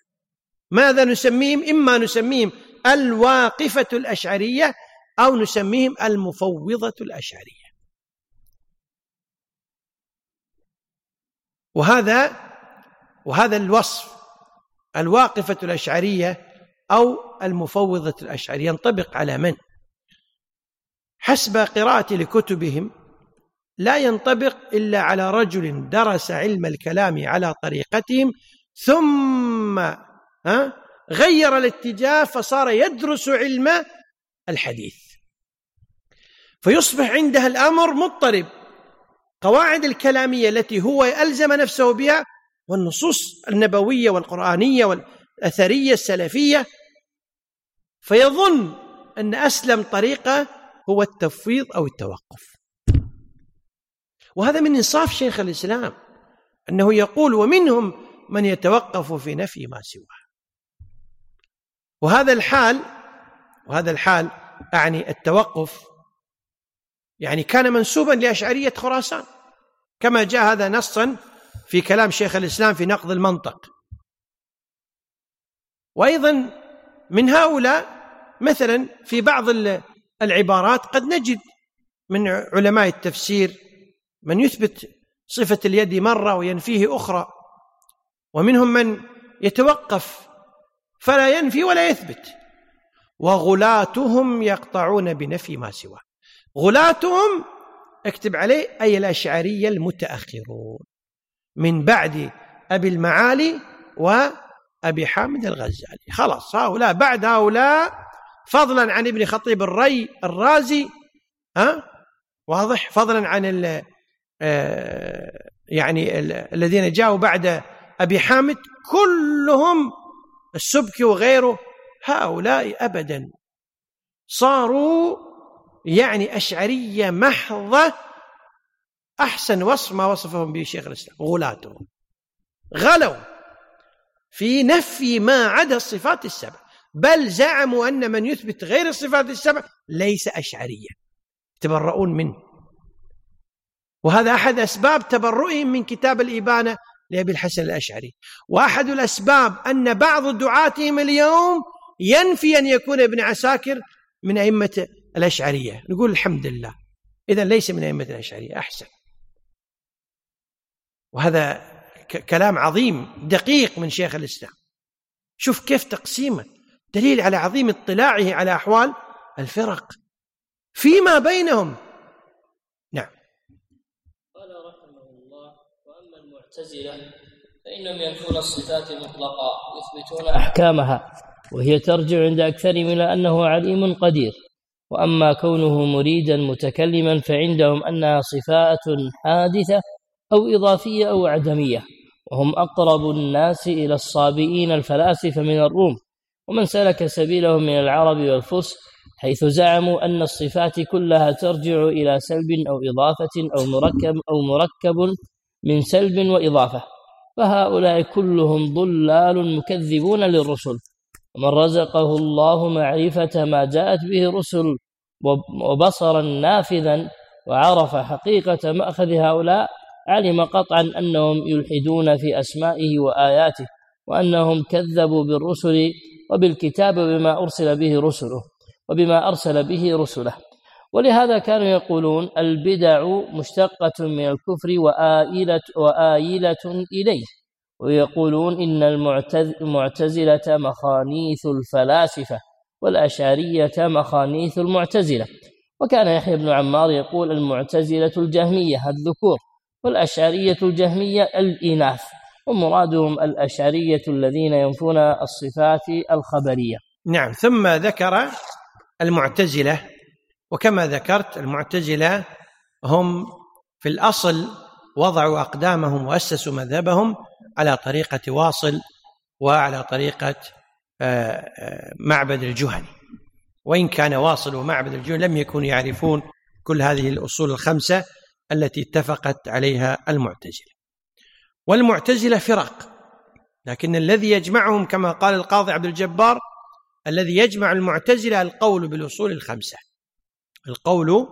ماذا نسميهم؟ إما نسميهم الواقفة الأشعرية أو نسميهم المفوضة الأشعرية. وهذا وهذا الوصف الواقفة الأشعرية أو المفوضة الأشعرية ينطبق على من؟ حسب قراءتي لكتبهم لا ينطبق إلا على رجل درس علم الكلام على طريقتهم ثم ها غير الاتجاه فصار يدرس علم الحديث فيصبح عندها الأمر مضطرب قواعد الكلامية التي هو ألزم نفسه بها والنصوص النبوية والقرآنية والأثرية السلفية فيظن أن أسلم طريقة هو التفويض أو التوقف. وهذا من إنصاف شيخ الإسلام أنه يقول ومنهم من يتوقف في نفي ما سواه وهذا الحال وهذا الحال أعني التوقف يعني كان منسوبا لأشعرية خراسان كما جاء هذا نصا في كلام شيخ الإسلام في نقض المنطق. وأيضا من هؤلاء مثلا في بعض العبارات قد نجد من علماء التفسير من يثبت صفة اليد مرة وينفيه أخرى ومنهم من يتوقف فلا ينفي ولا يثبت وغلاتهم يقطعون بنفي ما سواه. غلاتهم اكتب عليه أي الأشعرية المتأخرون. من بعد أبي المعالي وأبي حامد الغزالي. خلاص هؤلاء بعد هؤلاء فضلا عن ابن خطيب الري الرازي ها؟ واضح؟ فضلا عن آه، يعني الذين جاءوا بعد أبي حامد كلهم السبكي وغيره هؤلاء أبدا صاروا يعني أشعرية محضة أحسن وصف ما وصفهم به شيخ الإسلام غلاتهم. غلوا في نفي ما عدا الصفات السبع. بل زعموا أن من يثبت غير الصفات السبع ليس أشعريا يتبرؤون منه. وهذا أحد أسباب تبرؤهم من كتاب الإبانة لأبي الحسن الأشعري. وأحد الأسباب أن بعض دعاتهم اليوم ينفي أن يكون ابن عساكر من أئمة الأشعرية. نقول الحمد لله. إذا ليس من أئمة الأشعرية أحسن. وهذا كلام عظيم دقيق من شيخ الإسلام. شوف كيف تقسيمه. دليل على عظيم اطلاعه على أحوال الفرق. فيما بينهم. نعم. قال رحمه الله وأما المعتزلة فإنهم ينفون الصفات مطلقا يثبتون أحكامها وهي ترجع عند أكثرهم إلى أنه عليم قدير. وأما كونه مريدا متكلما فعندهم أنها صفات حادثة أو إضافية أو عدمية وهم أقرب الناس إلى الصابئين الفلاسفة من الروم. ومن سلك سبيلهم من العرب والفرس حيث زعموا أن الصفات كلها ترجع إلى سلب أو إضافة أو مركب أو مركب من سلب وإضافة. فهؤلاء كلهم ضلال مكذبون للرسل. ومن رزقه الله معرفة ما جاءت به الرسل وبصرا نافذا وعرف حقيقة مأخذ هؤلاء علم قطعا أنهم يلحدون في أسمائه وآياته وأنهم كذبوا بالرسل وبالكتاب بما أرسل به رسله وبما أرسل به رسله. ولهذا كانوا يقولون البدع مشتقة من الكفر وآيلة, وآيلة إليه. ويقولون إن المعتزلة مخانيث الفلاسفة والأشعرية مخانيث المعتزلة. وكان يحيى بن عمار يقول المعتزلة الجهمية الذكور والأشعرية الجهمية الإناث ومرادهم الأشعرية الذين ينفون الصفات الخبرية. نعم ثم ذكر المعتزلة وكما ذكرت المعتزلة هم في الأصل وضعوا أقدامهم وأسسوا مذهبهم على طريقة واصل وعلى طريقة آه، آه، معبد الجهني. وإن كان واصل ومعبد الجهني لم يكونوا يعرفون كل هذه الأصول الخمسة التي اتفقت عليها المعتزلة. والمعتزلة فرق لكن الذي يجمعهم كما قال القاضي عبد الجبار الذي يجمع المعتزلة القول بالأصول الخمسة. القول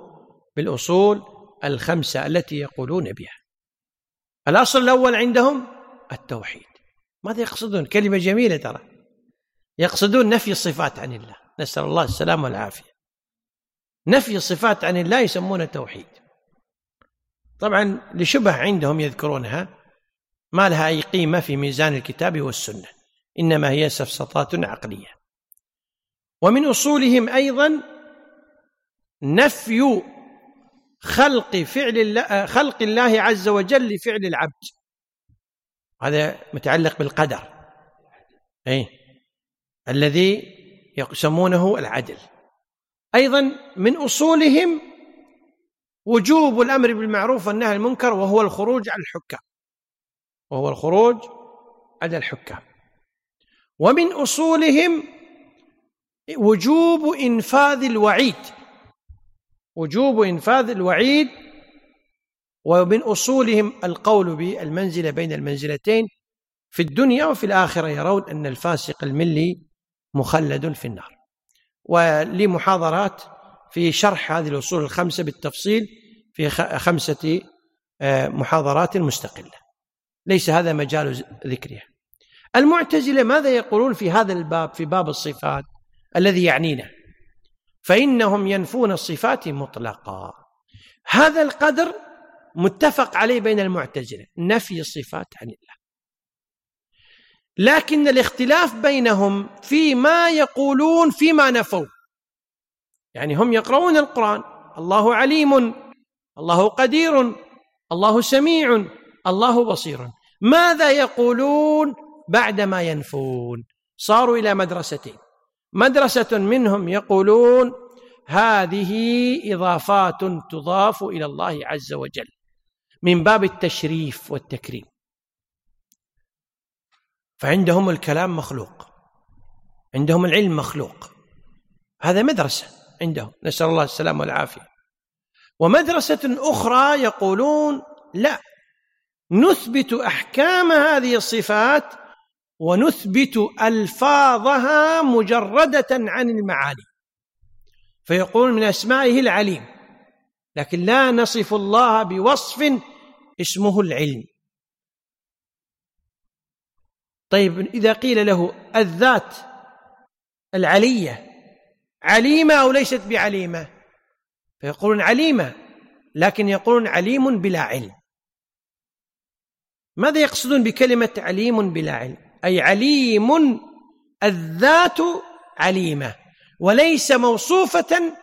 بالأصول الخمسة التي يقولون بها. الأصل الأول عندهم التوحيد. ماذا يقصدون؟ كلمة جميلة ترى. يقصدون نفي الصفات عن الله. نسأل الله السلامة والعافية. نفي الصفات عن الله يسمونه توحيد. طبعا لشبه عندهم يذكرونها ما لها أي قيمة في ميزان الكتاب والسنة. إنما هي سفسطات عقلية. ومن أصولهم أيضا نفي خلق فعل الله خلق الله عز وجل لفعل العبد. هذا متعلق بالقدر. أي الذي يسمونه العدل. أيضا من أصولهم وجوب الأمر بالمعروف والنهي عن المنكر وهو الخروج على الحكام. وهو الخروج على الحكام. ومن أصولهم وجوب إنفاذ الوعيد. وجوب إنفاذ الوعيد ومن أصولهم القول بالمنزلة بين المنزلتين في الدنيا وفي الآخرة يرون أن الفاسق الملي مخلد في النار. ولي محاضرات في شرح هذه الأصول الخمسة بالتفصيل في خمسة آه، محاضرات مستقلة. ليس هذا مجال ذكرها المعتزلة ماذا يقولون في هذا الباب في باب الصفات الذي يعنينا؟ فإنهم ينفون الصفات مطلقا. هذا القدر متفق عليه بين المعتزلة. نفي الصفات عن الله. لكن الاختلاف بينهم فيما يقولون فيما نفوا. يعني هم يقرؤون القرآن. الله عليم الله قدير الله سميع الله بصير. ماذا يقولون بعدما ينفون؟ صاروا إلى مدرستين. مدرسة منهم يقولون هذه إضافات تضاف إلى الله عز وجل. من باب التشريف والتكريم. فعندهم الكلام مخلوق. عندهم العلم مخلوق. هذا مدرسة عندهم. نسأل الله السلامة والعافية. ومدرسة أخرى يقولون لا نثبت أحكام هذه الصفات ونثبت ألفاظها مجردة عن المعاني. فيقول من أسمائه العليم. لكن لا نصف الله بوصف اسمه العلم. طيب إذا قيل له الذات العلية عليمة أو ليست بعليمة؟ فيقولون عليمة لكن يقولون عليم بلا علم. ماذا يقصدون بكلمة عليم بلا علم؟ أي عليم الذات عليمة وليس موصوفة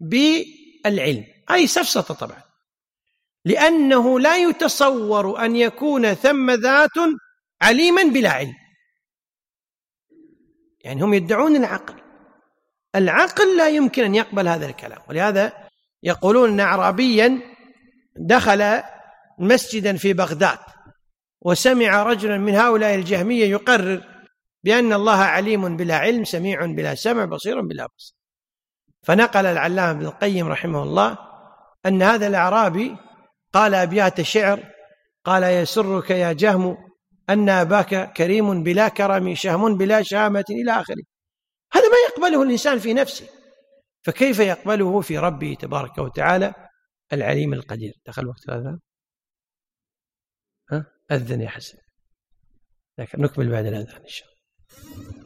بالعلم. أي سفسطة طبعا. لأنه لا يتصور أن يكون ثم ذات عليما بلا علم. يعني هم يدعون العقل. العقل لا يمكن أن يقبل هذا الكلام. ولهذا يقولون أن أعرابيا دخل مسجدا في بغداد وسمع رجلا من هؤلاء الجهمية يقرر بأن الله عليم بلا علم سميع بلا سمع بصير بلا بصر فنقل العلامة ابن القيم رحمه الله أن هذا الأعرابي قال أبيات شعر قال يسرك يا جهم أن أباك كريم بلا كرم شهم بلا شهامة إلى آخره. هذا ما يقبله الإنسان في نفسه. فكيف يقبله في ربه تبارك وتعالى؟ العليم القدير. دخل وقت الأذان؟ ها؟ أذن يا حسن. لكن نكمل بعد الأذان إن شاء الله.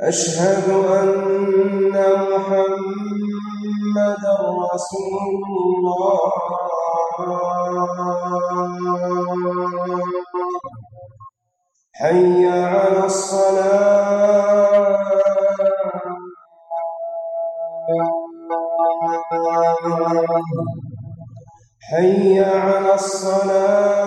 أشهد أن محمدا رسول الله. حي على الصلاة. حي على الصلاة.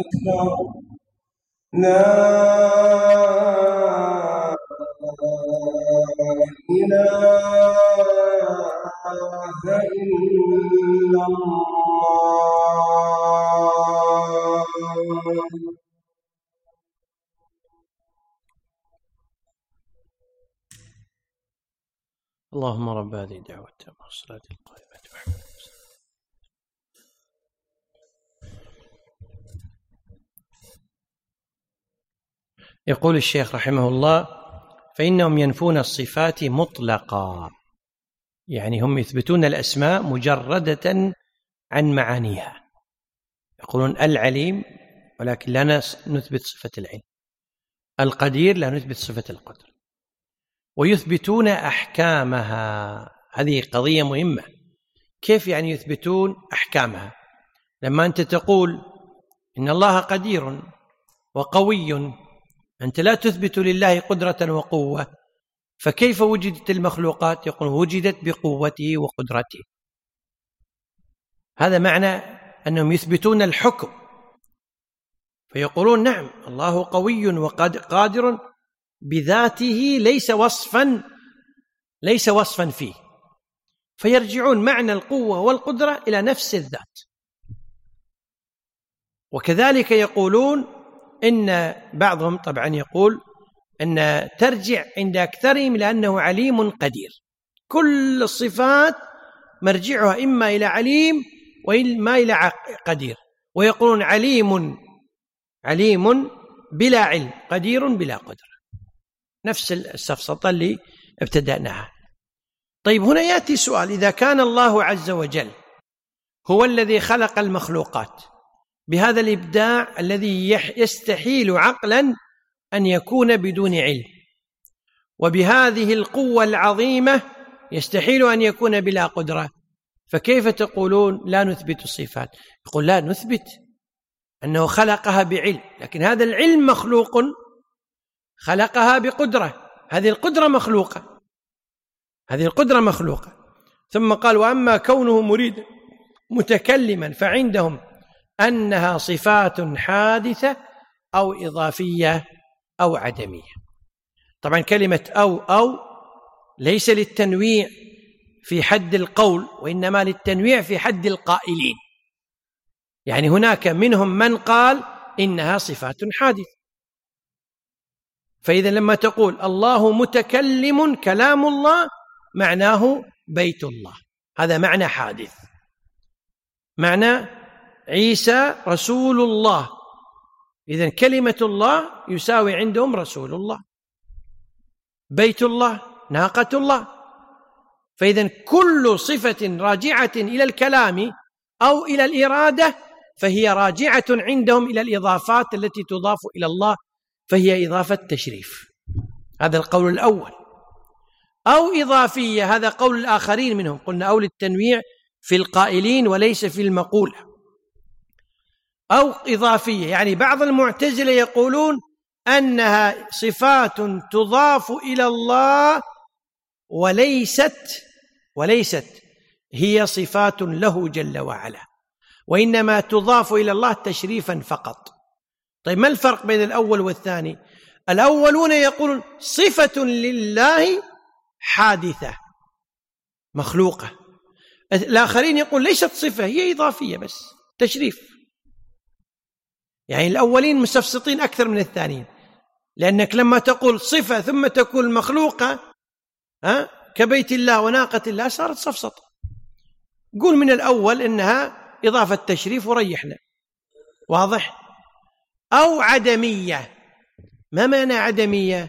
أكبر لا إله إلا الله اللهم رب هذه الدعوة التامة والصلاة القائمة يقول الشيخ رحمه الله فإنهم ينفون الصفات مطلقا. يعني هم يثبتون الأسماء مجردة عن معانيها. يقولون العليم ولكن لا نثبت صفة العلم. القدير لا نثبت صفة القدر. ويثبتون أحكامها. هذه قضية مهمة. كيف يعني يثبتون أحكامها؟ لما أنت تقول إن الله قدير وقوي أنت لا تثبت لله قدرة وقوة فكيف وجدت المخلوقات؟ يقول وجدت بقوته وقدرته. هذا معنى أنهم يثبتون الحكم. فيقولون نعم الله قوي وقادر بذاته ليس وصفا ليس وصفا فيه. فيرجعون معنى القوة والقدرة إلى نفس الذات. وكذلك يقولون إن بعضهم طبعا يقول أن ترجع عند أكثرهم لأنه عليم قدير. كل الصفات مرجعها إما إلى عليم وإما إلى قدير. ويقولون عليم عليم بلا علم قدير بلا قدرة نفس السفسطة اللي ابتدأناها. طيب هنا يأتي سؤال. إذا كان الله عز وجل هو الذي خلق المخلوقات بهذا الإبداع الذي يستحيل عقلا أن يكون بدون علم. وبهذه القوة العظيمة يستحيل أن يكون بلا قدرة. فكيف تقولون لا نثبت الصفات؟ يقول لا نثبت. أنه خلقها بعلم. لكن هذا العلم مخلوق. خلقها بقدرة. هذه القدرة مخلوقة. هذه القدرة مخلوقة. ثم قال وأما كونه مريدا متكلما فعندهم أنها صفات حادثة أو إضافية أو عدمية. طبعا كلمة أو أو ليس للتنويع في حد القول وإنما للتنويع في حد القائلين. يعني هناك منهم من قال إنها صفات حادثة. فإذا لما تقول الله متكلم كلام الله معناه بيت الله. هذا معنى حادث. معنى عيسى رسول الله إذا كلمة الله يساوي عندهم رسول الله بيت الله ناقة الله فإذا كل صفة راجعة إلى الكلام أو إلى الإرادة فهي راجعة عندهم إلى الإضافات التي تضاف إلى الله فهي إضافة تشريف. هذا القول الأول. أو إضافية هذا قول الآخرين منهم. قلنا أو للتنويع في القائلين وليس في المقولة. أو إضافية. يعني بعض المعتزلة يقولون أنها صفات تضاف إلى الله وليست وليست هي صفات له جل وعلا وإنما تضاف إلى الله تشريفا فقط. طيب ما الفرق بين الأول والثاني؟ الأولون يقولون صفة لله حادثة مخلوقة. الآخرين يقول ليست صفة هي إضافية بس تشريف. يعني الأولين مستفسطين أكثر من الثانيين. لأنك لما تقول صفة ثم تقول مخلوقة ها كبيت الله وناقة الله صارت سفسطة قول من الأول إنها إضافة تشريف وريحنا. واضح؟ أو عدمية. ما معنى عدمية؟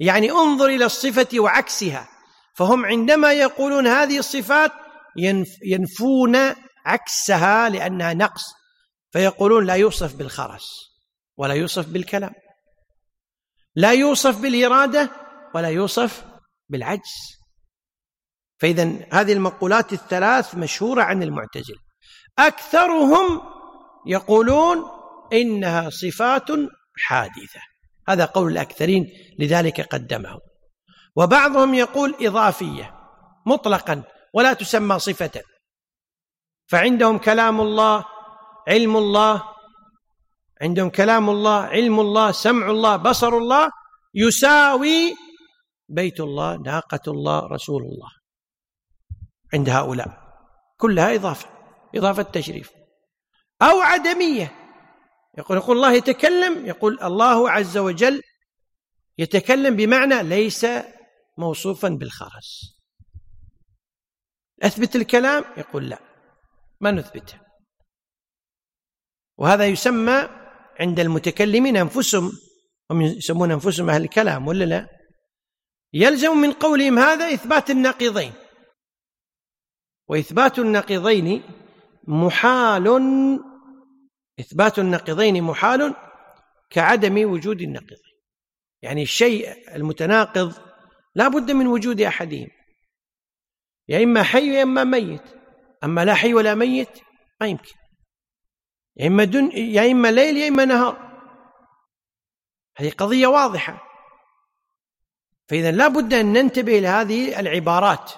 يعني انظر إلى الصفة وعكسها. فهم عندما يقولون هذه الصفات ينفون عكسها لأنها نقص. فيقولون لا يوصف بالخرس ولا يوصف بالكلام لا يوصف بالإرادة ولا يوصف بالعجز. فإذا هذه المقولات الثلاث مشهورة عن المعتزلة. أكثرهم يقولون إنها صفات حادثة. هذا قول الأكثرين لذلك قدمه. وبعضهم يقول إضافية مطلقا ولا تسمى صفة. فعندهم كلام الله علم الله عندهم كلام الله علم الله سمع الله بصر الله يساوي بيت الله ناقة الله رسول الله عند هؤلاء. كلها إضافة إضافة تشريف. أو عدمية. يقول يقول الله يتكلم يقول الله عز وجل يتكلم بمعنى ليس موصوفا بالخرس. أثبت الكلام؟ يقول لا ما نثبته. وهذا يسمى عند المتكلمين أنفسهم هم يسمون أنفسهم أهل الكلام ولا لا؟ يلزم من قولهم هذا إثبات النقيضين وإثبات النقيضين محال إثبات النقيضين محال كعدم وجود النقيضين يعني الشيء المتناقض لا بد من وجود أحدهم. يا إما حي يا إما ميت. أما لا حي ولا ميت ما يمكن. يا إما, دن يا إما ليل يا إما نهار. هذه قضية واضحة. فإذا لا بد أن ننتبه لهذه العبارات.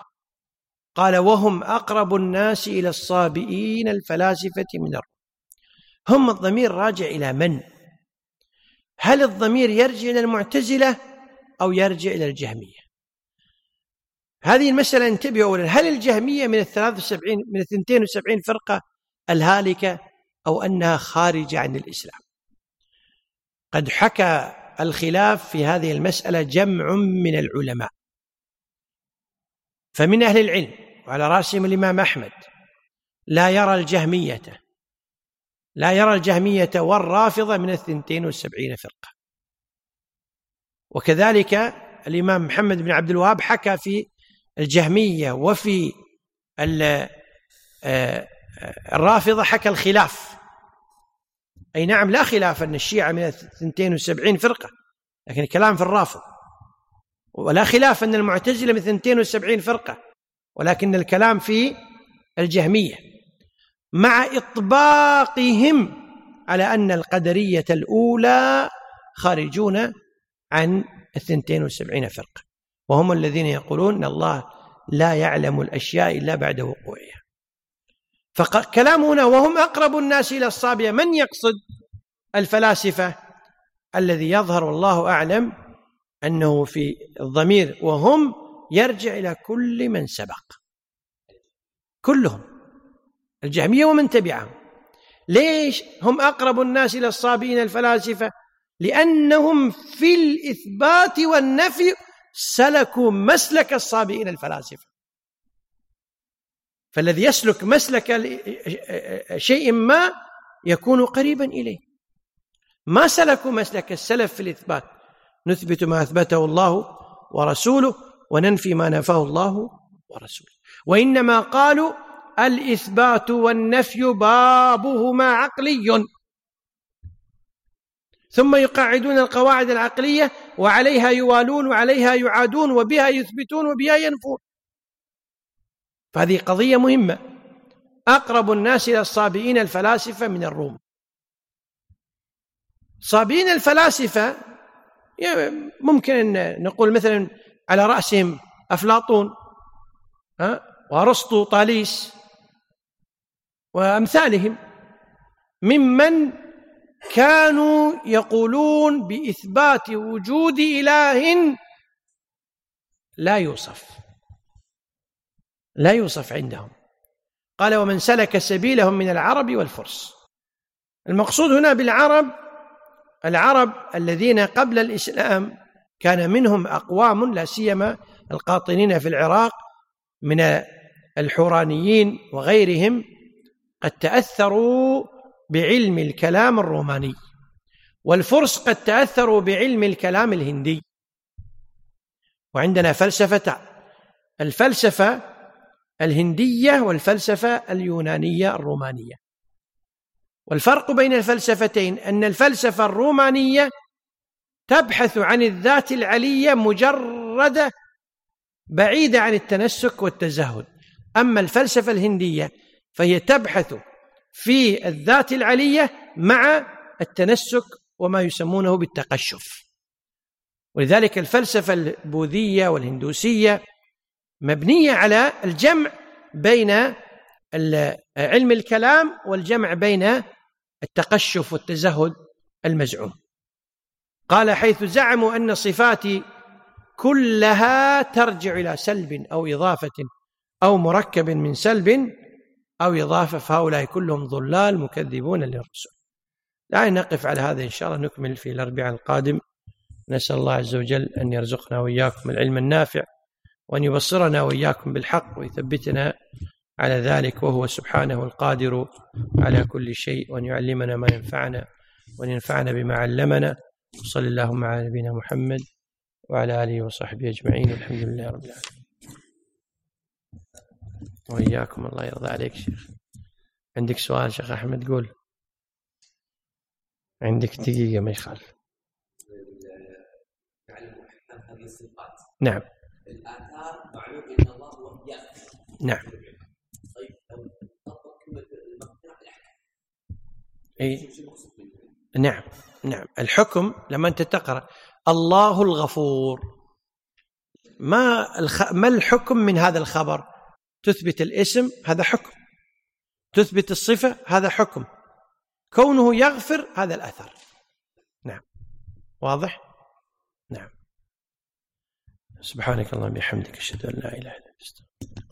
قال وهم أقرب الناس إلى الصابئين الفلاسفة من الروح هم الضمير راجع إلى من؟ هل الضمير يرجع إلى المعتزلة أو يرجع إلى الجهمية؟ هذه المسألة انتبهوا أولا. هل الجهمية من الثلاث وسبعين من الثنتين وسبعين فرقة الهالكة أو أنها خارجة عن الإسلام. قد حكى الخلاف في هذه المسألة جمع من العلماء. فمن أهل العلم وعلى رأسهم الإمام أحمد لا يرى الجهمية لا يرى الجهمية والرافضة من الثنتين والسبعين فرقة. وكذلك الإمام محمد بن عبد الوهاب حكى في الجهمية وفي آه، الرافضة حكى الخلاف. أي نعم لا خلاف أن الشيعة من الثنتين والسبعين فرقة لكن الكلام في الرافض. ولا خلاف أن المعتزلة من ثنتين والسبعين فرقة ولكن الكلام في الجهمية. مع إطباقهم على أن القدرية الأولى خارجون عن الثنتين والسبعين فرقة وهم الذين يقولون أن الله لا يعلم الأشياء إلا بعد وقوعها. فكلامنا وهم أقرب الناس إلى الصابية. من يقصد الفلاسفة الذي يظهر والله أعلم أنه في الضمير وهم يرجع إلى كل من سبق. كلهم. الجهمية ومن تبعهم. ليش هم أقرب الناس إلى الصابين الفلاسفة؟ لأنهم في الإثبات والنفي سلكوا مسلك الصابئين الفلاسفة. فالذي يسلك مسلك شيء ما يكون قريبا إليه. ما سلكوا مسلك السلف في الإثبات؟ نثبت ما أثبته الله ورسوله وننفي ما نفاه الله ورسوله. وإنما قالوا الإثبات والنفي بابهما عقلي. ثم يقاعدون القواعد العقلية وعليها يوالون وعليها يعادون وبها يثبتون وبها ينفون. فهذه قضية مهمة. أقرب الناس إلى الصابئين الفلاسفة من الروم. صابئين الفلاسفة ممكن أن نقول مثلا على رأسهم أفلاطون وأرسطو طاليس وأمثالهم. ممن كانوا يقولون بإثبات وجود إله لا يوصف. لا يوصف عندهم. قال ومن سلك سبيلهم من العرب والفرس. المقصود هنا بالعرب العرب الذين قبل الإسلام كان منهم أقوام لا سيما القاطنين في العراق من الحورانيين وغيرهم قد تأثروا بعلم الكلام الروماني والفرس قد تأثروا بعلم الكلام الهندي. وعندنا فلسفتان الفلسفة الهندية والفلسفة اليونانية الرومانية. والفرق بين الفلسفتين أن الفلسفة الرومانية تبحث عن الذات العلية مجردة بعيدة عن التنسك والتزهد. أما الفلسفة الهندية فهي تبحث في الذات العلية مع التنسك وما يسمونه بالتقشف. ولذلك الفلسفة البوذية والهندوسية مبنية على الجمع بين علم الكلام والجمع بين التقشف والتزهد المزعوم. قال حيث زعموا أن صفاتي كلها ترجع إلى سلب أو إضافة أو مركب من سلب أو إضافة فهؤلاء كلهم ضلال مكذبون للرسول. لا نقف على هذا إن شاء الله نكمل في الأربعاء القادم. نسأل الله عز وجل أن يرزقنا وإياكم العلم النافع وأن يبصرنا وإياكم بالحق ويثبتنا على ذلك وهو سبحانه القادر على كل شيء وأن يعلمنا ما ينفعنا وأن ينفعنا بما علمنا. وصلى اللهم على نبينا محمد وعلى آله وصحبه أجمعين. والحمد لله رب العالمين. وإياكم الله يرضى عليك شيخ. عندك سؤال شيخ أحمد؟ قول. عندك دقيقة ما يخالف. نعم الآثار معلوم أن الله هو نعم. أي. نعم نعم. الحكم لما أنت تقرأ الله الغفور. ما الخ... ما الحكم من هذا الخبر؟ تثبت الاسم هذا حكم. تثبت الصفة هذا حكم. كونه يغفر هذا الأثر. نعم. واضح؟ نعم. سبحانك اللهم وبحمدك أشهد أن لا إله إلا أنت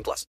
18 plus.